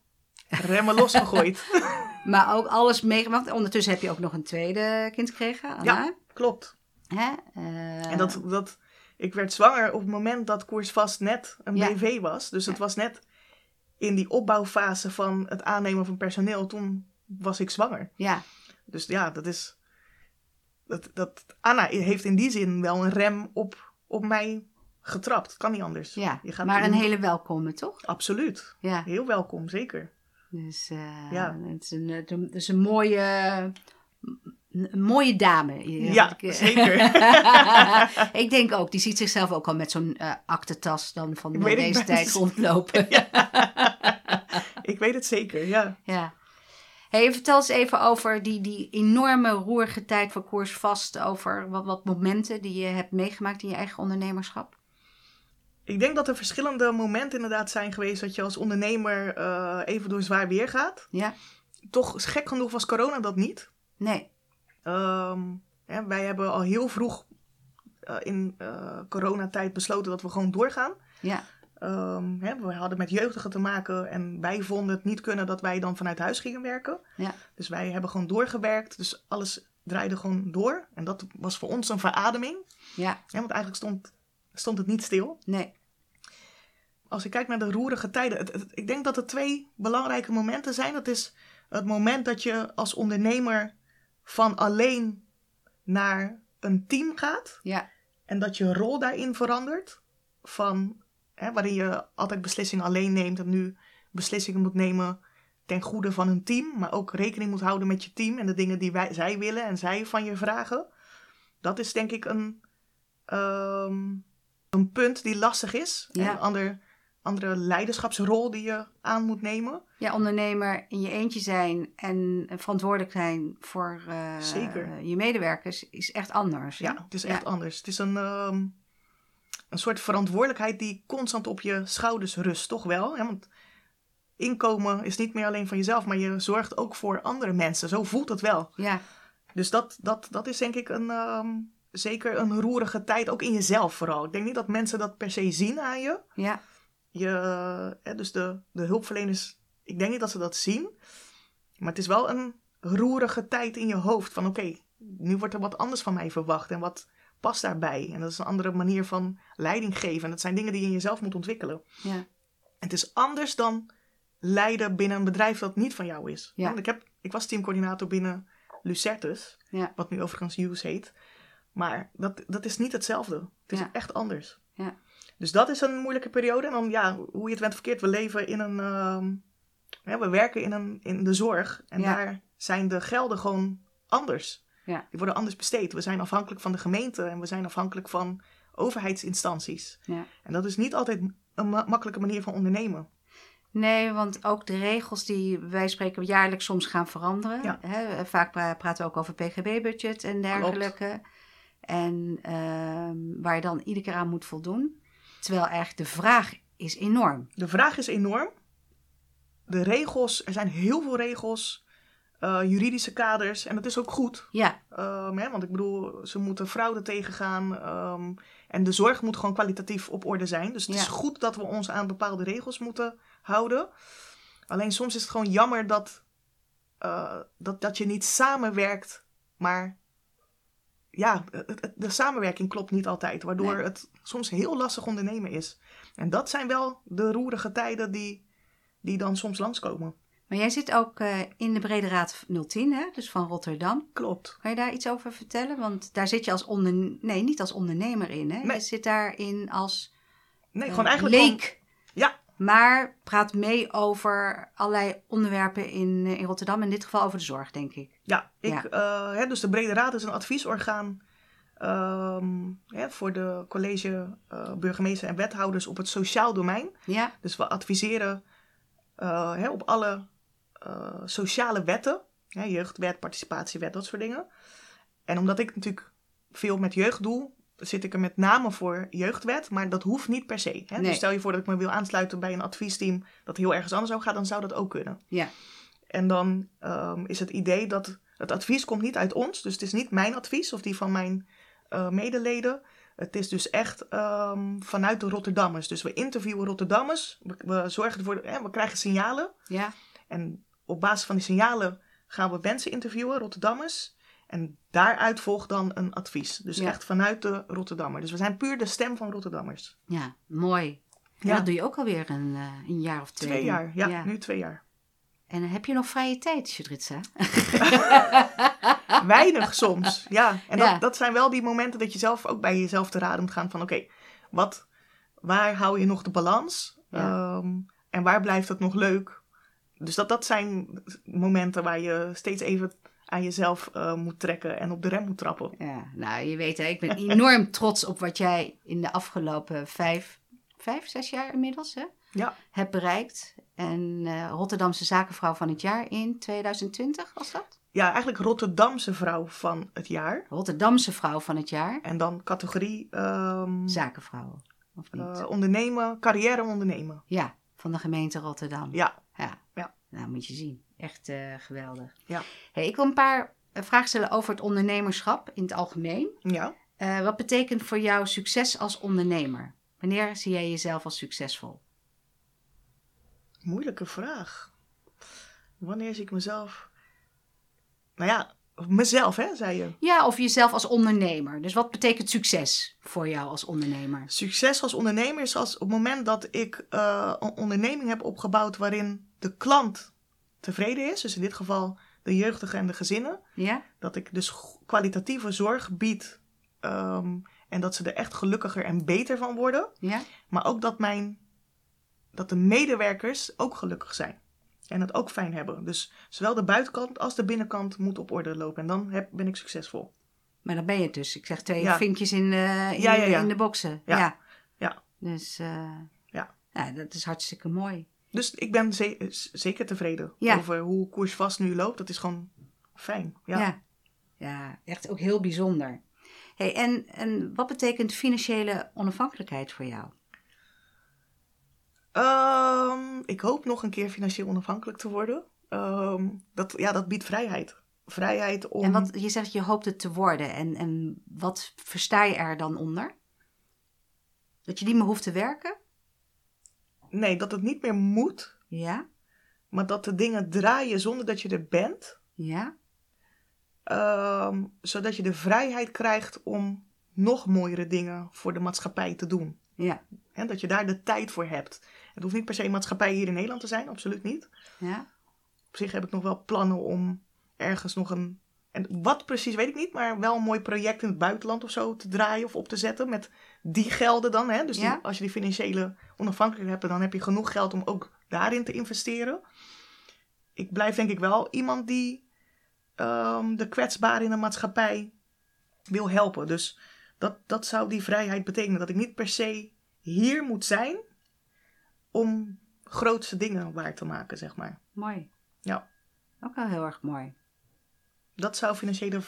Speaker 1: Remmen losgegooid.
Speaker 2: Maar ook alles meegemaakt. Ondertussen heb je ook nog een tweede kind gekregen, Anna.
Speaker 1: Ja. Klopt.
Speaker 2: Hè? Eh,
Speaker 1: En dat, dat, ik werd zwanger op het moment dat Koers Vast net een
Speaker 2: Ja.
Speaker 1: BV was. Dus het
Speaker 2: Ja.
Speaker 1: was net in die opbouwfase van het aannemen van personeel. Toen was ik zwanger.
Speaker 2: Ja,
Speaker 1: Dus ja, dat is... Dat, dat, Anna heeft in die zin wel een rem op, op mij getrapt. Kan niet anders.
Speaker 2: ja.
Speaker 1: Je gaat
Speaker 2: maar een hele welkome, toch?
Speaker 1: Absoluut.
Speaker 2: Ja,
Speaker 1: Heel welkom, zeker.
Speaker 2: dus eh,
Speaker 1: Ja.
Speaker 2: het, is een, het is een mooie, een mooie dame.
Speaker 1: Ja,
Speaker 2: Ik-
Speaker 1: zeker.
Speaker 2: ik denk ook, die ziet zichzelf ook al met zo'n eh aktentas dan van eh,
Speaker 1: ik
Speaker 2: deze tijd rondlopen.
Speaker 1: ik weet het zeker, ja.
Speaker 2: Ja. Hey, vertel eens even over die, die enorme roerige tijd voor Koers Vast. Over wat, wat momenten die je hebt meegemaakt in je eigen ondernemerschap.
Speaker 1: Ik denk dat er verschillende momenten inderdaad zijn geweest dat je als ondernemer eh, even door zwaar weer gaat.
Speaker 2: Ja?
Speaker 1: Toch gek genoeg was corona dat niet.
Speaker 2: Nee.
Speaker 1: Ehm, wij hebben al heel vroeg eh, in eh, coronatijd besloten dat we gewoon doorgaan.
Speaker 2: Ja.
Speaker 1: Ehm, hè, we hadden met jeugdigen te maken en wij vonden het niet kunnen dat wij dan vanuit huis gingen werken.
Speaker 2: Ja.
Speaker 1: Dus wij hebben gewoon doorgewerkt. Dus alles draaide gewoon door. En dat was voor ons een verademing.
Speaker 2: Ja.
Speaker 1: Hè, want eigenlijk stond, stond het niet stil.
Speaker 2: Nee.
Speaker 1: Als ik kijk naar de roerige tijden, het- het- ik denk dat er twee belangrijke momenten zijn. Dat is het moment dat je als ondernemer van alleen naar een team gaat
Speaker 2: Ja.
Speaker 1: en dat je rol daarin verandert. Van hè, waarin je altijd beslissingen alleen neemt en nu beslissingen moet nemen ten goede van een team, maar ook rekening moet houden met je team en de dingen die wij, zij willen en zij van je vragen. Dat is denk ik een, ehm, een punt die lastig is.
Speaker 2: Ja.
Speaker 1: Een ander, andere leiderschapsrol die je aan moet nemen.
Speaker 2: Ja, ondernemer in je eentje zijn en verantwoordelijk zijn voor eh,
Speaker 1: Zeker.
Speaker 2: je medewerkers is echt anders. hè?
Speaker 1: Ja, het is echt
Speaker 2: Ja.
Speaker 1: anders. Het is een, ehm, een soort verantwoordelijkheid die constant op je schouders rust, toch wel? Hè? Want inkomen is niet meer alleen van jezelf, maar je zorgt ook voor andere mensen. Zo voelt het wel.
Speaker 2: Ja,
Speaker 1: Dus dat, dat, dat is denk ik een, ehm, zeker een roerige tijd, ook in jezelf vooral. Ik denk niet dat mensen dat per se zien aan je.
Speaker 2: ja,
Speaker 1: je hè, dus de, de hulpverleners, ik denk niet dat ze dat zien. Maar het is wel een roerige tijd in je hoofd. Van oké, nu wordt er wat anders van mij verwacht. En wat past daarbij? En dat is een andere manier van leiding geven. En dat zijn dingen die je in jezelf moet ontwikkelen.
Speaker 2: ja,
Speaker 1: Het is anders dan leiden binnen een bedrijf dat niet van jou is.
Speaker 2: Ja.
Speaker 1: Want ik, heb, ik was teamcoördinator binnen Lucertus,
Speaker 2: ja,
Speaker 1: wat nu overigens Hughes heet. Maar dat, dat is niet hetzelfde. Het is echt anders.
Speaker 2: ja,
Speaker 1: Dus dat is een moeilijke periode. En dan, ja, hoe je het bent verkeerd, we leven in een. ehm, ja, we werken in, een, in de zorg. En
Speaker 2: Ja.
Speaker 1: daar zijn de gelden gewoon anders.
Speaker 2: Ja.
Speaker 1: Die worden anders besteed. We zijn afhankelijk van de gemeente en we zijn afhankelijk van overheidsinstanties.
Speaker 2: ja.
Speaker 1: En dat is niet altijd een ma- makkelijke manier van ondernemen.
Speaker 2: Nee, want ook de regels die wij spreken jaarlijks soms gaan veranderen.
Speaker 1: Ja.
Speaker 2: Vaak pra- praten we ook over PGB-budget en dergelijke. En ehm, waar je dan iedere keer aan moet voldoen. Terwijl eigenlijk de vraag is enorm.
Speaker 1: De vraag is enorm. De regels, er zijn heel veel regels, eh, juridische kaders. En dat is ook goed.
Speaker 2: Ja,
Speaker 1: Ehm, hè, want ik bedoel, ze moeten fraude tegengaan. ehm, en de zorg moet gewoon kwalitatief op orde zijn. Dus het
Speaker 2: Ja.
Speaker 1: is goed dat we ons aan bepaalde regels moeten houden. Alleen soms is het gewoon jammer dat, eh, dat, dat je niet samenwerkt, maar ja, de samenwerking klopt niet altijd. Waardoor
Speaker 2: Nee.
Speaker 1: het soms heel lastig ondernemen is. En dat zijn wel de roerige tijden die, die dan soms langskomen.
Speaker 2: maar jij zit ook eh, in de Brede Raad 010, hè? dus van Rotterdam.
Speaker 1: Klopt.
Speaker 2: Kan je daar iets over vertellen? Want daar zit je als onder... nee, niet als ondernemer in. Hè?
Speaker 1: Nee.
Speaker 2: Je zit daarin als
Speaker 1: Nee,
Speaker 2: eh,
Speaker 1: gewoon eigenlijk
Speaker 2: leek. Maar praat mee over allerlei onderwerpen in, eh, in Rotterdam. In dit geval over de zorg, denk ik.
Speaker 1: Ja, ik,
Speaker 2: Ja.
Speaker 1: eh, hè, dus de Brede Raad is een adviesorgaan ehm, hè, voor de college, eh, burgemeester en wethouders op het sociaal domein.
Speaker 2: Ja,
Speaker 1: Dus we adviseren hè, op alle sociale wetten, hè, jeugdwet, participatiewet, dat soort dingen. En omdat ik natuurlijk veel met jeugd doe, zit ik er met name voor jeugdwet, maar dat hoeft niet per se. Hè?
Speaker 2: Nee.
Speaker 1: Dus stel je voor dat ik me wil aansluiten bij een adviesteam dat heel ergens anders zou gaan, dan zou dat ook kunnen.
Speaker 2: ja,
Speaker 1: En dan ehm, is het idee dat het advies komt niet uit ons. Dus het is niet mijn advies of die van mijn eh, medeleden. Het is dus echt ehm, vanuit de Rotterdammers. Dus we interviewen Rotterdammers. We, we zorgen ervoor, hè, we krijgen signalen.
Speaker 2: ja.
Speaker 1: En op basis van die signalen gaan we mensen interviewen, Rotterdammers. En daaruit volgt dan een advies. Dus
Speaker 2: Ja.
Speaker 1: echt vanuit de Rotterdammer. Dus we zijn puur de stem van Rotterdammers.
Speaker 2: ja mooi. En
Speaker 1: Ja.
Speaker 2: dat doe je ook alweer een, eh, een jaar of twee.
Speaker 1: Twee jaar, ja,
Speaker 2: ja.
Speaker 1: nu twee jaar.
Speaker 2: En heb je nog vrije tijd, Judritza?
Speaker 1: Weinig soms, ja. En dat, dat zijn wel die momenten dat je zelf ook bij jezelf te raden moet gaan van... oké, wat, waar hou je nog de balans? Ehm, en waar blijft het nog leuk? Dus dat, dat zijn momenten waar je steeds even aan jezelf eh, moet trekken en op de rem moet trappen.
Speaker 2: Ja, nou, je weet, hè, ik ben enorm trots op wat jij in de afgelopen vijf, vijf zes jaar inmiddels hè,
Speaker 1: Ja,
Speaker 2: hebt bereikt. En eh, Rotterdamse zakenvrouw van het jaar in 2020 was dat?
Speaker 1: ja eigenlijk Rotterdamse vrouw van het jaar.
Speaker 2: Rotterdamse vrouw van het jaar.
Speaker 1: En dan categorie ehm,
Speaker 2: Zakenvrouw, of niet?
Speaker 1: eh, ondernemen, carrière ondernemen.
Speaker 2: ja, van de gemeente Rotterdam.
Speaker 1: Ja.
Speaker 2: Nou, moet je zien. Echt eh, geweldig.
Speaker 1: Ja.
Speaker 2: Hey, ik wil een paar eh, vragen stellen over het ondernemerschap in het algemeen.
Speaker 1: ja.
Speaker 2: Eh, wat betekent voor jou succes als ondernemer? Wanneer zie jij jezelf als succesvol?
Speaker 1: Moeilijke vraag. Wanneer zie ik mezelf... Nou ja, mezelf hè, zei je.
Speaker 2: Ja, of jezelf als ondernemer. Dus wat betekent succes voor jou als ondernemer?
Speaker 1: Succes als ondernemer is als op het moment dat ik een onderneming heb opgebouwd waarin de klant tevreden is. Dus in dit geval de jeugdigen en de gezinnen.
Speaker 2: Ja?
Speaker 1: Dat ik dus kwalitatieve zorg bied. ehm, En dat ze er echt gelukkiger en beter van worden.
Speaker 2: Ja?
Speaker 1: Maar ook dat, mijn, dat de medewerkers ook gelukkig zijn. En het ook fijn hebben. Dus zowel de buitenkant als de binnenkant moet op orde lopen. En dan heb, ben ik succesvol.
Speaker 2: Maar dan ben je het dus. Ik zeg twee
Speaker 1: Ja.
Speaker 2: vinkjes in, eh, in,
Speaker 1: Ja, ja, ja.
Speaker 2: in de boksen.
Speaker 1: Ja.
Speaker 2: ja.
Speaker 1: Ja.
Speaker 2: Dus eh,
Speaker 1: Ja.
Speaker 2: ja, dat is hartstikke mooi.
Speaker 1: Dus ik ben ze- zeker tevreden
Speaker 2: Ja.
Speaker 1: over hoe koers vast nu loopt. Dat is gewoon fijn. Ja.
Speaker 2: Ja. ja. echt ook heel bijzonder. Hey, en, en wat betekent financiële onafhankelijkheid voor jou?
Speaker 1: Ehm, ik hoop nog een keer financieel onafhankelijk te worden. Ehm, dat, ja, dat biedt vrijheid. Vrijheid om.
Speaker 2: En wat, je zegt je hoopt het te worden. En, en wat versta je er dan onder? Dat je niet meer hoeft te werken?
Speaker 1: Nee, dat het niet meer moet,
Speaker 2: Ja,
Speaker 1: maar dat de dingen draaien zonder dat je er bent.
Speaker 2: ja,
Speaker 1: Ehm, zodat je de vrijheid krijgt om nog mooiere dingen voor de maatschappij te doen.
Speaker 2: ja,
Speaker 1: En dat je daar de tijd voor hebt. Het hoeft niet per se een maatschappij hier in Nederland te zijn, absoluut niet.
Speaker 2: ja.
Speaker 1: Op zich heb ik nog wel plannen om ergens nog een. En wat precies weet ik niet, maar wel een mooi project in het buitenland of zo te draaien of op te zetten. Met die gelden dan. Hè? Dus die-
Speaker 2: Ja.
Speaker 1: als je die financiële onafhankelijkheid hebt, dan heb je genoeg geld om ook daarin te investeren. Ik blijf denk ik wel iemand die ehm, de kwetsbaren in de maatschappij wil helpen. Dus dat, dat zou die vrijheid betekenen. Dat ik niet per se hier moet zijn om grootste dingen waar te maken, zeg maar.
Speaker 2: Mooi.
Speaker 1: Ja.
Speaker 2: Ook wel heel erg mooi.
Speaker 1: Dat zou financiële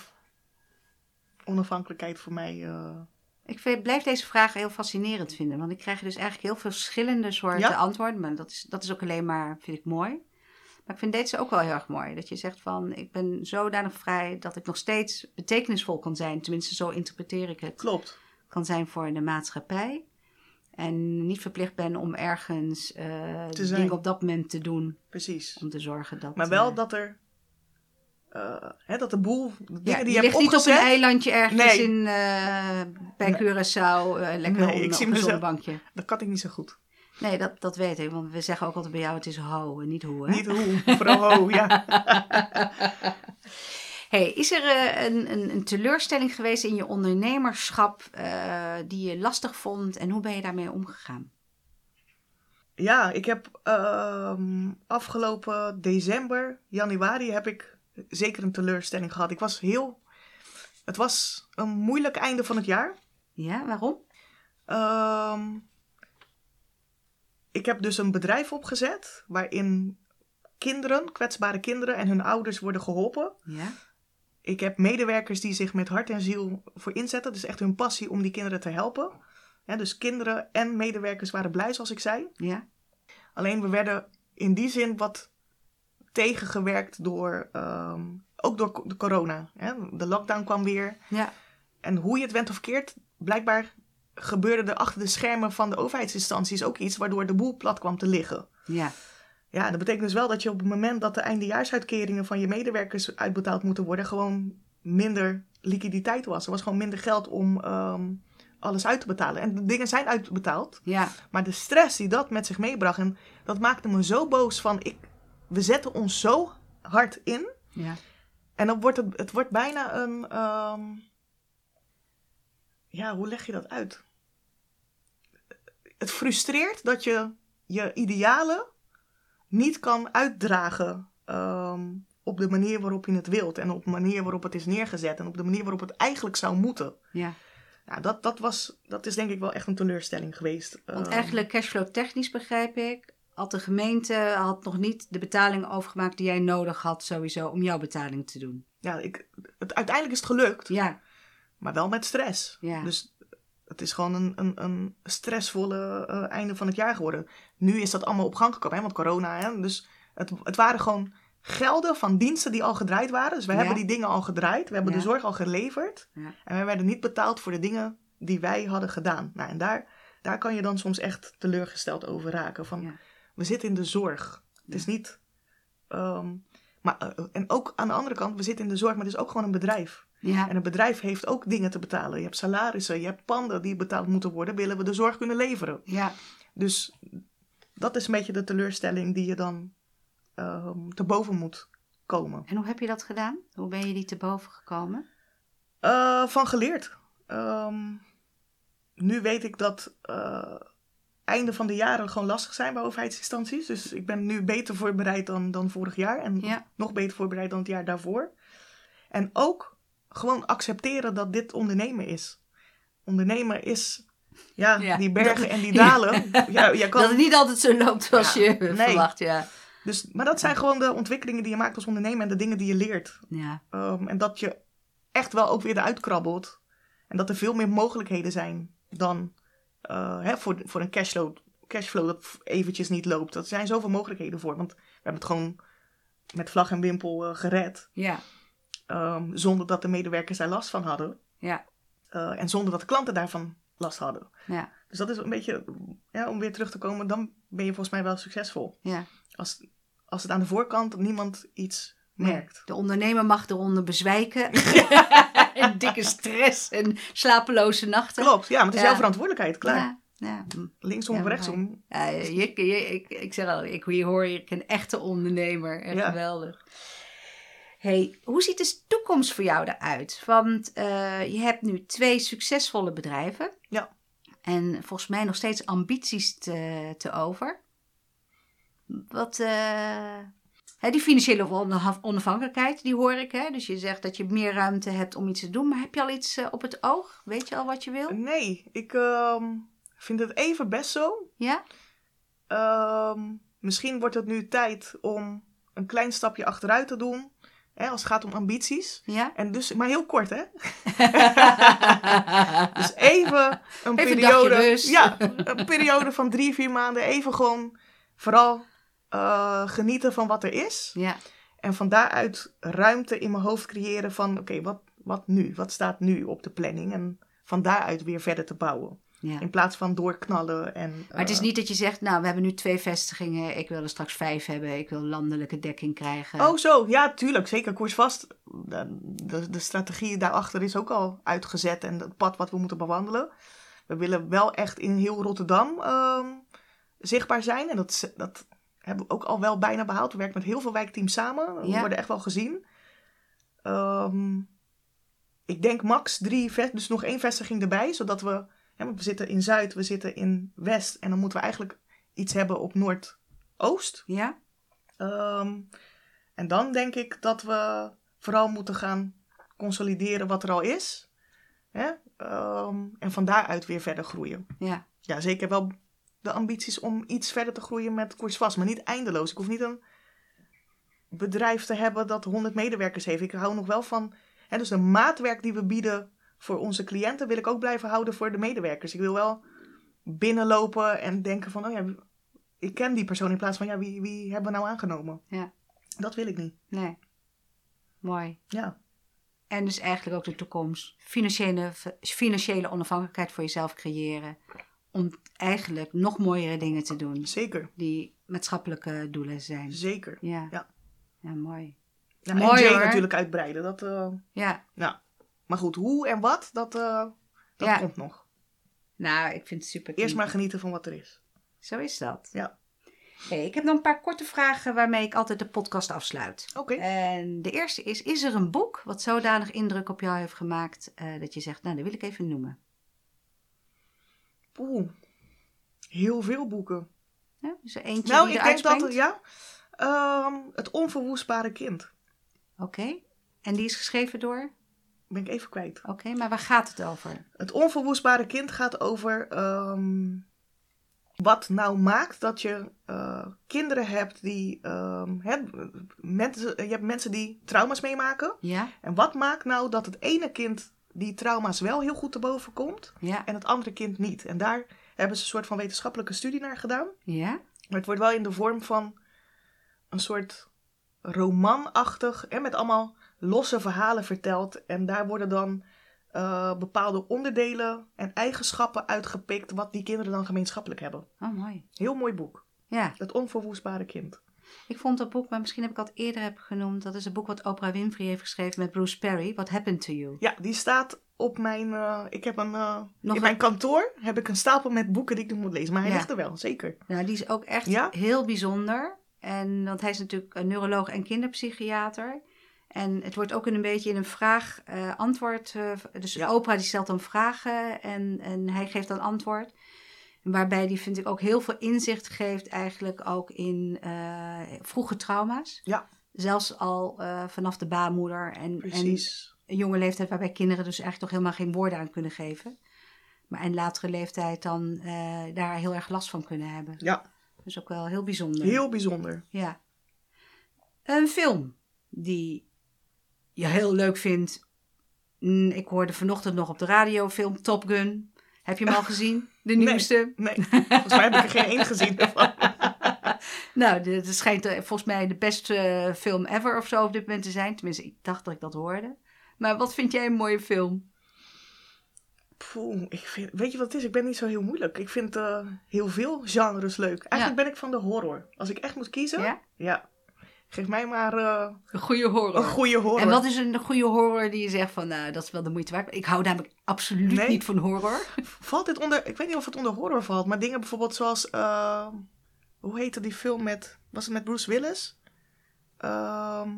Speaker 1: onafhankelijkheid voor mij. eh,
Speaker 2: Ik vind- blijf deze vraag heel fascinerend vinden. Want ik krijg dus eigenlijk heel veel verschillende soorten
Speaker 1: Ja.
Speaker 2: antwoorden. Maar dat is, dat is ook alleen maar, vind ik mooi. Maar ik vind deze ook wel heel erg mooi. Dat je zegt van, ik ben zodanig vrij dat ik nog steeds betekenisvol kan zijn. Tenminste, zo interpreteer ik het.
Speaker 1: klopt.
Speaker 2: Kan zijn voor de maatschappij. En niet verplicht ben om ergens
Speaker 1: zijn.
Speaker 2: dingen op dat moment te doen.
Speaker 1: Precies.
Speaker 2: Om te zorgen dat...
Speaker 1: Maar wel
Speaker 2: eh,
Speaker 1: dat er. Eh, hè, dat de boel. De dingen
Speaker 2: ja,
Speaker 1: die
Speaker 2: je
Speaker 1: hebt
Speaker 2: ligt niet op een eilandje ergens
Speaker 1: Nee.
Speaker 2: in, eh, bij Curaçao. eh, lekker
Speaker 1: Nee,
Speaker 2: op, een zonnebankje.
Speaker 1: Dat kan ik niet zo goed.
Speaker 2: Nee, dat, dat weet ik. Want we zeggen ook altijd bij jou, het is ho en niet hoe. Hè?
Speaker 1: Niet hoe. Vooral ho, ja.
Speaker 2: Hey, is er een, een, een teleurstelling geweest in je ondernemerschap die je lastig vond en hoe ben je daarmee omgegaan?
Speaker 1: Ja, ik heb ehm, afgelopen december, januari, heb ik zeker een teleurstelling gehad. Ik was heel. Het was een moeilijk einde van het jaar.
Speaker 2: Ja, waarom?
Speaker 1: Ehm, ik heb dus een bedrijf opgezet waarin kinderen, kwetsbare kinderen en hun ouders worden geholpen.
Speaker 2: Ja,
Speaker 1: Ik heb medewerkers die zich met hart en ziel voor inzetten. Het is echt hun passie om die kinderen te helpen. Ja, dus kinderen en medewerkers waren blij, zoals ik zei.
Speaker 2: ja,
Speaker 1: Alleen we werden in die zin wat tegengewerkt door, ehm, ook door de corona. Hè? De lockdown kwam weer.
Speaker 2: ja,
Speaker 1: En hoe je het went of keert, blijkbaar gebeurde er achter de schermen van de overheidsinstanties ook iets waardoor de boel plat kwam te liggen.
Speaker 2: ja,
Speaker 1: Ja, dat betekent dus wel dat je op het moment dat de eindejaarsuitkeringen van je medewerkers uitbetaald moeten worden, gewoon minder liquiditeit was. Er was gewoon minder geld om ehm, alles uit te betalen. En de dingen zijn uitbetaald.
Speaker 2: ja,
Speaker 1: Maar de stress die dat met zich meebracht, en dat maakte me zo boos van, ik, we zetten ons zo hard in.
Speaker 2: ja,
Speaker 1: En dan wordt het, het wordt bijna een, ehm, ja, hoe leg je dat uit? Het frustreert dat je je idealen niet kan uitdragen ehm, op de manier waarop je het wilt. En op de manier waarop het is neergezet. En op de manier waarop het eigenlijk zou moeten.
Speaker 2: ja.
Speaker 1: Nou, dat, dat, was, dat is denk ik wel echt een teleurstelling geweest.
Speaker 2: Want
Speaker 1: Ehm,
Speaker 2: eigenlijk cashflow technisch begrijp ik, had de gemeente had nog niet de betaling overgemaakt die jij nodig had sowieso om jouw betaling te doen.
Speaker 1: ja, ik, het, uiteindelijk is het gelukt.
Speaker 2: Ja,
Speaker 1: Maar wel met stress.
Speaker 2: Ja.
Speaker 1: Dus het is gewoon een, een, een stressvolle eh, einde van het jaar geworden. Nu is dat allemaal op gang gekomen, hè, want corona. Hè, dus het, het waren gewoon gelden van diensten die al gedraaid waren. Dus we
Speaker 2: Ja.
Speaker 1: hebben die dingen al gedraaid. We hebben
Speaker 2: Ja.
Speaker 1: de zorg al geleverd.
Speaker 2: Ja.
Speaker 1: En we werden niet betaald voor de dingen die wij hadden gedaan. Nou, en daar, daar kan je dan soms echt teleurgesteld over raken. Van. We zitten in de zorg. Het is niet... ehm, maar, eh, en ook aan de andere kant, we zitten in de zorg, maar het is ook gewoon een bedrijf.
Speaker 2: ja,
Speaker 1: En een bedrijf heeft ook dingen te betalen. Je hebt salarissen, je hebt panden die betaald moeten worden, willen we de zorg kunnen leveren.
Speaker 2: ja,
Speaker 1: Dus dat is een beetje de teleurstelling die je dan ehm, te boven moet komen.
Speaker 2: En hoe heb je dat gedaan? Hoe ben je die te boven gekomen?
Speaker 1: Eh, van geleerd. Ehm, nu weet ik dat uh, einde van de jaren gewoon lastig zijn bij overheidsinstanties. Dus ik ben nu beter voorbereid dan, dan vorig jaar. En
Speaker 2: Ja.
Speaker 1: nog beter voorbereid dan het jaar daarvoor. En ook gewoon accepteren dat dit ondernemen is. Ondernemen is, ja,
Speaker 2: Ja,
Speaker 1: die bergen
Speaker 2: dat-
Speaker 1: en die dalen. ja, jij kan,
Speaker 2: Dat het niet altijd zo loopt
Speaker 1: Ja,
Speaker 2: je
Speaker 1: nee.
Speaker 2: verwacht, ja.
Speaker 1: dus, maar dat zijn gewoon de ontwikkelingen die je maakt als ondernemer en de dingen die je leert.
Speaker 2: Ja,
Speaker 1: Ehm, en dat je echt wel ook weer eruit krabbelt. En dat er veel meer mogelijkheden zijn dan hè, voor, voor een cashflow, cashflow dat eventjes niet loopt. Er zijn zoveel mogelijkheden voor. Want we hebben het gewoon met vlag en wimpel eh, gered.
Speaker 2: ja,
Speaker 1: ehm, zonder dat de medewerkers daar last van hadden.
Speaker 2: ja,
Speaker 1: Eh, en zonder dat de klanten daarvan last hadden.
Speaker 2: ja,
Speaker 1: Dus dat is een beetje, ja, om weer terug te komen, dan ben je volgens mij wel succesvol.
Speaker 2: ja.
Speaker 1: Als, als het aan de voorkant niemand iets merkt.
Speaker 2: Nee, de ondernemer mag eronder bezwijken. en dikke stress en slapeloze nachten.
Speaker 1: Klopt, ja, maar het is
Speaker 2: Ja.
Speaker 1: jouw verantwoordelijkheid, klaar.
Speaker 2: Ja, ja.
Speaker 1: Linksom of rechtsom.
Speaker 2: Ja, je, je- ik, ik zeg al, ik, hier hoor ik een echte ondernemer. Echt
Speaker 1: Ja.
Speaker 2: geweldig. Hey, hoe ziet de toekomst voor jou eruit? Want eh, je hebt nu twee succesvolle bedrijven.
Speaker 1: Ja.
Speaker 2: En volgens mij nog steeds ambities te, te over. Wat, eh, die financiële onaf- onafhankelijkheid, die hoor ik. Hè? Dus je zegt dat je meer ruimte hebt om iets te doen. Maar heb je al iets eh, op het oog? Weet je al wat je wil?
Speaker 1: Nee, ik ehm, vind het even best zo.
Speaker 2: Ja?
Speaker 1: Ehm, misschien wordt het nu tijd om een klein stapje achteruit te doen. Hè, als het gaat om ambities.
Speaker 2: Ja?
Speaker 1: En dus, maar heel kort, hè? Dus even een
Speaker 2: Even
Speaker 1: periode. Ja, een periode van drie, vier maanden. Even gewoon vooral eh, genieten van wat er is.
Speaker 2: ja,
Speaker 1: En van daaruit ruimte in mijn hoofd creëren van... Oké, wat, wat nu? Wat staat nu op de planning? En van daaruit weer verder te bouwen.
Speaker 2: ja.
Speaker 1: In plaats van doorknallen en...
Speaker 2: Maar het is
Speaker 1: eh,
Speaker 2: niet dat je zegt, nou, we hebben nu twee vestigingen. Ik wil er straks vijf hebben. Ik wil landelijke dekking krijgen.
Speaker 1: Oh, zo. Ja, tuurlijk. Zeker koersvast. De, de, de strategie daarachter is ook al uitgezet. En het pad wat we moeten bewandelen. We willen wel echt in heel Rotterdam ehm, zichtbaar zijn. En dat, dat hebben we ook al wel bijna behaald. We werken met heel veel wijkteams samen. We
Speaker 2: Ja.
Speaker 1: worden echt wel gezien. Ehm, ik denk max drie, dus nog één vestiging erbij. Zodat we, hè, we zitten in Zuid, we zitten in West. En dan moeten we eigenlijk iets hebben op Noordoost.
Speaker 2: Ja?
Speaker 1: Ehm, en dan denk ik dat we vooral moeten gaan consolideren wat er al is. Hè? Ehm, en van daaruit weer verder groeien.
Speaker 2: Ja.
Speaker 1: Ja, zeker wel de ambities om iets verder te groeien met Koersvast. Maar niet eindeloos. Ik hoef niet een bedrijf te hebben dat 100 medewerkers heeft. Ik hou nog wel van... Hè, dus de maatwerk die we bieden voor onze cliënten... wil ik ook blijven houden voor de medewerkers. Ik wil wel binnenlopen en denken van... Oh ja, ik ken die persoon in plaats van... Ja, wie, wie hebben we nou aangenomen?
Speaker 2: Ja.
Speaker 1: Dat wil ik niet.
Speaker 2: Nee. Mooi.
Speaker 1: Ja,
Speaker 2: En dus eigenlijk ook de toekomst. Financiële, financiële onafhankelijkheid voor jezelf creëren. Om eigenlijk nog mooiere dingen te doen.
Speaker 1: zeker.
Speaker 2: Die maatschappelijke doelen zijn.
Speaker 1: Zeker.
Speaker 2: Ja.
Speaker 1: Ja.
Speaker 2: Ja, mooi.
Speaker 1: Ja,
Speaker 2: Mooi,
Speaker 1: en natuurlijk uitbreiden. Dat, eh,
Speaker 2: Ja.
Speaker 1: nou. Maar goed, hoe en wat, dat, eh, dat
Speaker 2: Ja.
Speaker 1: komt nog.
Speaker 2: Nou, ik vind het super.
Speaker 1: Eerst maar genieten van wat er is.
Speaker 2: Zo is dat.
Speaker 1: Ja.
Speaker 2: Hey, ik heb nog een paar korte vragen waarmee ik altijd de podcast afsluit.
Speaker 1: Oké.
Speaker 2: En de eerste is: is er een boek wat zodanig indruk op jou heeft gemaakt eh, dat je zegt, nou, dat wil ik even noemen?
Speaker 1: Oeh. Heel veel boeken.
Speaker 2: Ja, is er eentje
Speaker 1: nou,
Speaker 2: die
Speaker 1: ik denk dat,
Speaker 2: springt?
Speaker 1: ja. ehm, het onverwoestbare kind.
Speaker 2: Oké. En die is geschreven door?
Speaker 1: Ben ik even kwijt.
Speaker 2: Oké, maar waar gaat het over?
Speaker 1: Het onverwoestbare kind gaat over ehm, wat nou maakt dat je eh, kinderen hebt die. ehm, mensen, je hebt mensen die trauma's meemaken.
Speaker 2: Ja,
Speaker 1: En wat maakt nou dat het ene kind die trauma's wel heel goed te boven komt
Speaker 2: ja,
Speaker 1: en het andere kind niet? En daar hebben ze een soort van wetenschappelijke studie naar gedaan.
Speaker 2: ja.
Speaker 1: Maar het wordt wel in de vorm van een soort romanachtig en met allemaal losse verhalen verteld. En daar worden dan eh, bepaalde onderdelen en eigenschappen uitgepikt wat die kinderen dan gemeenschappelijk hebben.
Speaker 2: Oh, mooi.
Speaker 1: Heel mooi boek.
Speaker 2: Ja,
Speaker 1: Het onverwoestbare kind.
Speaker 2: Ik vond dat boek, maar misschien heb ik het eerder heb genoemd. Dat is een boek wat Oprah Winfrey heeft geschreven met Bruce Perry. What Happened to You?
Speaker 1: Ja, die staat op mijn. eh, ik heb een. eh,
Speaker 2: Nog
Speaker 1: in mijn kantoor heb ik een stapel met boeken die ik nog moet lezen. Maar hij
Speaker 2: Ja.
Speaker 1: ligt er wel, zeker.
Speaker 2: Nou, die is ook echt
Speaker 1: Ja?
Speaker 2: heel bijzonder. En, want hij is natuurlijk een neuroloog en kinderpsychiater. En het wordt ook een beetje in een vraag-antwoord. dus
Speaker 1: Ja.
Speaker 2: Oprah die stelt dan vragen en, en hij geeft dan antwoord. Waarbij die, vind ik, ook heel veel inzicht geeft eigenlijk ook in eh, vroege trauma's.
Speaker 1: Ja.
Speaker 2: Zelfs al eh, vanaf de baarmoeder en, en een jonge leeftijd waarbij kinderen dus eigenlijk nog helemaal geen woorden aan kunnen geven. Maar in latere leeftijd dan eh, daar heel erg last van kunnen hebben.
Speaker 1: Ja,
Speaker 2: Dus ook wel heel bijzonder.
Speaker 1: heel bijzonder.
Speaker 2: Ja. Een film die je heel leuk vindt. Ik hoorde vanochtend nog op de radio film Top Gun. Heb je hem al gezien? De
Speaker 1: Nee.
Speaker 2: nieuwste?
Speaker 1: Nee, volgens mij heb ik er geen één gezien ervan.
Speaker 2: Nou, dit dit schijnt eh, volgens mij de beste eh, film ever of zo op dit moment te zijn. Tenminste, ik dacht dat ik dat hoorde. Maar wat vind jij een mooie film?
Speaker 1: Poeh, ik vind, weet je wat het is? Ik ben niet zo heel moeilijk. Ik vind eh, heel veel genres leuk. Eigenlijk ben ik van de horror. Als ik echt moet kiezen,
Speaker 2: Ja?
Speaker 1: ja. Geef mij maar eh,
Speaker 2: Een goede horror.
Speaker 1: een goede horror.
Speaker 2: En wat is een goede horror die je zegt van, nou, dat is wel de moeite waard. Ik hou namelijk absoluut
Speaker 1: Nee.
Speaker 2: niet van horror.
Speaker 1: Valt dit onder... Ik weet niet of het onder horror valt, maar dingen bijvoorbeeld zoals... eh, hoe heette die film met... Was het met Bruce Willis? Ehm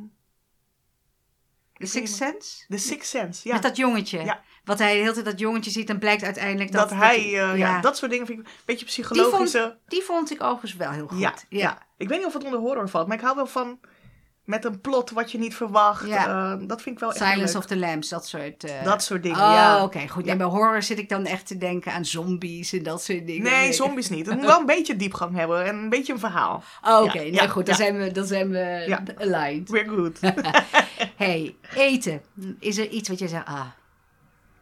Speaker 2: The Sixth Sense?
Speaker 1: The Sixth Sense, ja.
Speaker 2: Met dat jongetje.
Speaker 1: Ja.
Speaker 2: Wat hij de hele tijd dat jongetje ziet en blijkt uiteindelijk dat...
Speaker 1: dat, hij... eh, ja.
Speaker 2: ja.
Speaker 1: dat soort dingen vind ik een beetje psychologische...
Speaker 2: Die vond ik overigens wel heel goed.
Speaker 1: Ja, ja. Ik weet niet of het onder horror valt, maar ik hou wel van... Met een plot wat je niet verwacht.
Speaker 2: Ja.
Speaker 1: Eh, dat vind ik wel echt
Speaker 2: Silence of the Lambs, dat soort... eh,
Speaker 1: Dat soort dingen,
Speaker 2: Oh,
Speaker 1: ja.
Speaker 2: oké, goed. En bij horror zit ik dan echt te denken aan zombies en dat soort dingen.
Speaker 1: Nee, zombies niet. Het moet wel een beetje diepgang hebben en een beetje een verhaal.
Speaker 2: Oh, oké.
Speaker 1: Ja,
Speaker 2: nee,
Speaker 1: ja,
Speaker 2: goed. Dan zijn we, dan zijn we
Speaker 1: Ja.
Speaker 2: aligned.
Speaker 1: We're good.
Speaker 2: hey, eten. Is er iets wat jij zegt, ah,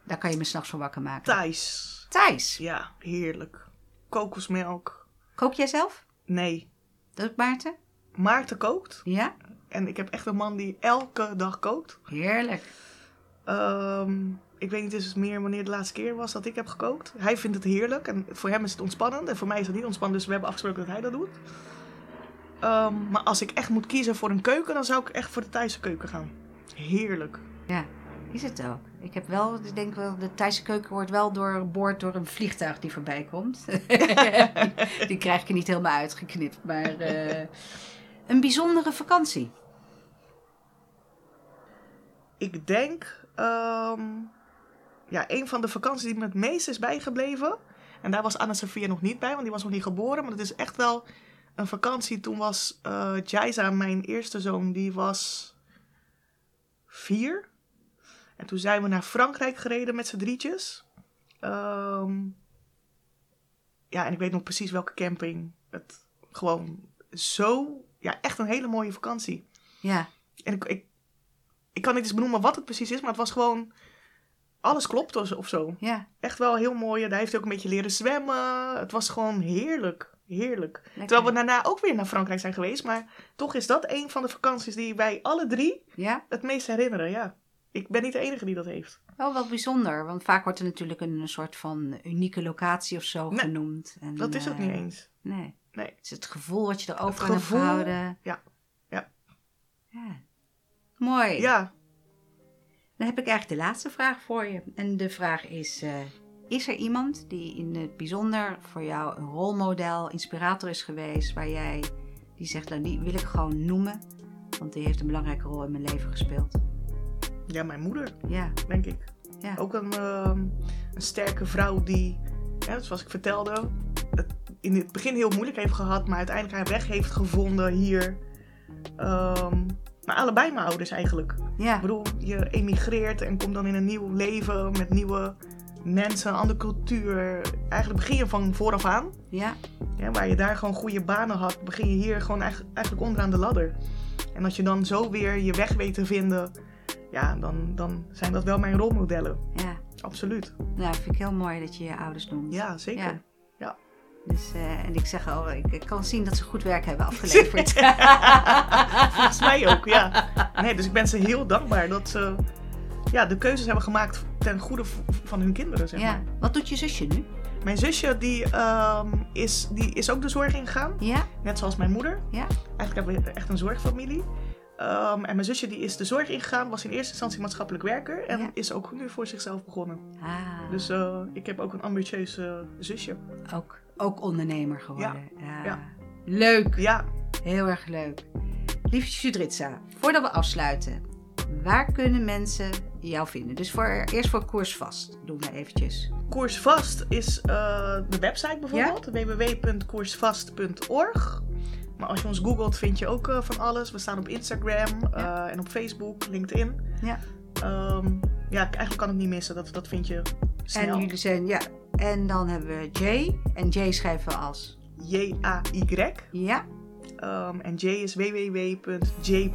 Speaker 2: daar kan je me s'nachts van wakker maken?
Speaker 1: Thijs.
Speaker 2: Thijs.
Speaker 1: Ja, heerlijk. Kokosmelk.
Speaker 2: Kook jij zelf?
Speaker 1: Nee.
Speaker 2: Dat is Maarten?
Speaker 1: Maarten kookt.
Speaker 2: Ja?
Speaker 1: En ik heb echt een man die elke dag kookt.
Speaker 2: Heerlijk.
Speaker 1: Ehm, ik weet niet dus meer wanneer de laatste keer was dat ik heb gekookt. Hij vindt het heerlijk en voor hem is het ontspannend. En voor mij is het niet ontspannend, dus we hebben afgesproken dat hij dat doet. Ehm, maar als ik echt moet kiezen voor een keuken, dan zou ik echt voor de Thaise keuken gaan. Heerlijk.
Speaker 2: Ja, is het ook. Ik heb wel, ik denk wel, de Thaise keuken wordt wel doorboord door een vliegtuig die voorbij komt. die krijg ik er niet helemaal uitgeknipt, maar eh, een bijzondere vakantie.
Speaker 1: Ik denk, ehm, ja, een van de vakanties die me het meest is bijgebleven. En daar was Anna Sophia nog niet bij, want die was nog niet geboren. Maar het is echt wel een vakantie. Toen was eh Jaisa, mijn eerste zoon, die was vier. En toen zijn we naar Frankrijk gereden met z'n drietjes. Ehm, ja, en ik weet nog precies welke camping. Het gewoon zo, ja, echt een hele mooie vakantie.
Speaker 2: Ja,
Speaker 1: En ik, ik, ik kan niet eens benoemen wat het precies is, maar het was gewoon. Alles klopt of, zo.
Speaker 2: ja.
Speaker 1: Echt wel heel mooi. Daar heeft hij ook een beetje leren zwemmen. Het was gewoon heerlijk. Heerlijk.
Speaker 2: Lekker.
Speaker 1: Terwijl we daarna ook weer naar Frankrijk zijn geweest. Maar toch is dat een van de vakanties die wij alle drie
Speaker 2: Ja,
Speaker 1: het meest herinneren. Ja. Ik ben niet de enige die dat heeft.
Speaker 2: wel wel bijzonder. Want vaak wordt er natuurlijk een, een soort van unieke locatie of zo
Speaker 1: Nee,
Speaker 2: genoemd. En,
Speaker 1: Dat is het
Speaker 2: eh,
Speaker 1: niet eens.
Speaker 2: Nee.
Speaker 1: Nee.
Speaker 2: Het is het gevoel wat je erover
Speaker 1: gevoel,
Speaker 2: gehouden.
Speaker 1: ja, ja.
Speaker 2: Ja. Mooi.
Speaker 1: Ja.
Speaker 2: Dan heb ik eigenlijk de laatste vraag voor je. En de vraag is: eh, Is er iemand die in het bijzonder voor jou een rolmodel, inspirator is geweest, waar jij die zegt, nou, die wil ik gewoon noemen, want die heeft een belangrijke rol in mijn leven gespeeld?
Speaker 1: Ja, mijn moeder,
Speaker 2: Ja,
Speaker 1: denk ik.
Speaker 2: ja.
Speaker 1: Ook een, ehm, een sterke vrouw die, ja, zoals ik vertelde, het in het begin heel moeilijk heeft gehad, maar uiteindelijk haar weg heeft gevonden hier. Ehm, maar allebei mijn ouders eigenlijk.
Speaker 2: ja.
Speaker 1: Ik bedoel, je emigreert en komt dan in een nieuw leven met nieuwe mensen, een andere cultuur. Eigenlijk begin je van vooraf aan.
Speaker 2: ja.
Speaker 1: Ja, waar je daar gewoon goede banen had, begin je hier gewoon eigenlijk, onderaan de ladder. En als je dan zo weer je weg weet te vinden, ja, dan, dan zijn dat wel mijn rolmodellen.
Speaker 2: ja.
Speaker 1: Absoluut.
Speaker 2: Nou, vind ik heel mooi dat je je ouders noemt.
Speaker 1: Ja, zeker.
Speaker 2: Ja. Dus, eh, en ik zeg al, ik, ik kan zien dat ze goed werk hebben afgeleverd.
Speaker 1: Volgens mij ook, ja. Nee, dus ik ben ze heel dankbaar dat ze ja, de keuzes hebben gemaakt ten goede van hun kinderen, zeg
Speaker 2: ja.
Speaker 1: maar.
Speaker 2: Wat doet je zusje nu?
Speaker 1: Mijn zusje, die, ehm, is, die is ook de zorg ingegaan.
Speaker 2: Ja,
Speaker 1: Net zoals mijn moeder.
Speaker 2: ja.
Speaker 1: Eigenlijk hebben we echt een zorgfamilie. Ehm, en mijn zusje die is de zorg ingegaan, was in eerste instantie maatschappelijk werker. En
Speaker 2: Ja.
Speaker 1: is ook nu voor zichzelf begonnen.
Speaker 2: Ah,
Speaker 1: Dus eh, ik heb ook een ambitieus eh, zusje.
Speaker 2: ook, ook ondernemer geworden. Ja.
Speaker 1: ja.
Speaker 2: Leuk,
Speaker 1: Ja,
Speaker 2: heel erg leuk. Lieve Judritza, voordat we afsluiten, Waar kunnen mensen jou vinden? Dus voor, eerst voor Koers Vast doen we eventjes.
Speaker 1: Koers Vast is uh, de website bijvoorbeeld, www.koersvast.org. Maar als je ons googelt, vind je ook uh, van alles. We staan op Instagram ja. uh, en op Facebook, LinkedIn.
Speaker 2: Ja.
Speaker 1: Um, ja, eigenlijk kan het niet missen. Dat, dat vind je snel.
Speaker 2: En jullie zijn, ja. En dan hebben we J. En J schrijven we als?
Speaker 1: J-A-Y.
Speaker 2: Ja.
Speaker 1: Um, en J is www.j.nu.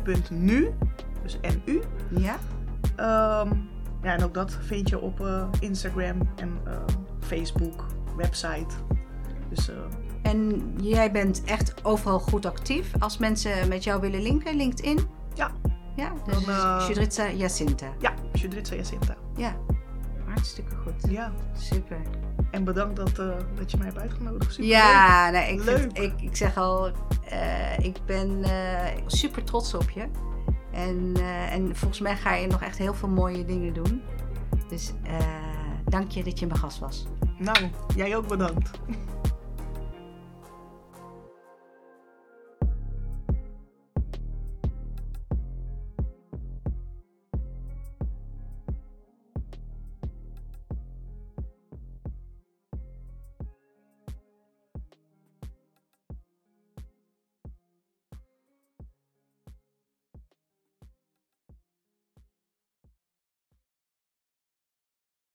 Speaker 1: Dus N-U.
Speaker 2: Ja.
Speaker 1: Um, ja, en ook dat vind je op uh, Instagram en uh, Facebook, website. Dus... Uh,
Speaker 2: en jij bent echt overal goed actief. Als mensen met jou willen linken, LinkedIn?
Speaker 1: Ja.
Speaker 2: Ja, dus Dan, uh, Judritza Jacinta.
Speaker 1: Ja, Judritza Jacinta.
Speaker 2: Ja, hartstikke goed.
Speaker 1: Ja.
Speaker 2: Super.
Speaker 1: En bedankt dat, uh, dat je mij hebt uitgenodigd. Super
Speaker 2: ja, nee, ik, vind, ik, ik zeg al, uh, ik ben super trots op je. En, en volgens mij ga je nog echt heel veel mooie dingen doen. Dus dank je dat je mijn gast was.
Speaker 1: Nou, jij ook bedankt.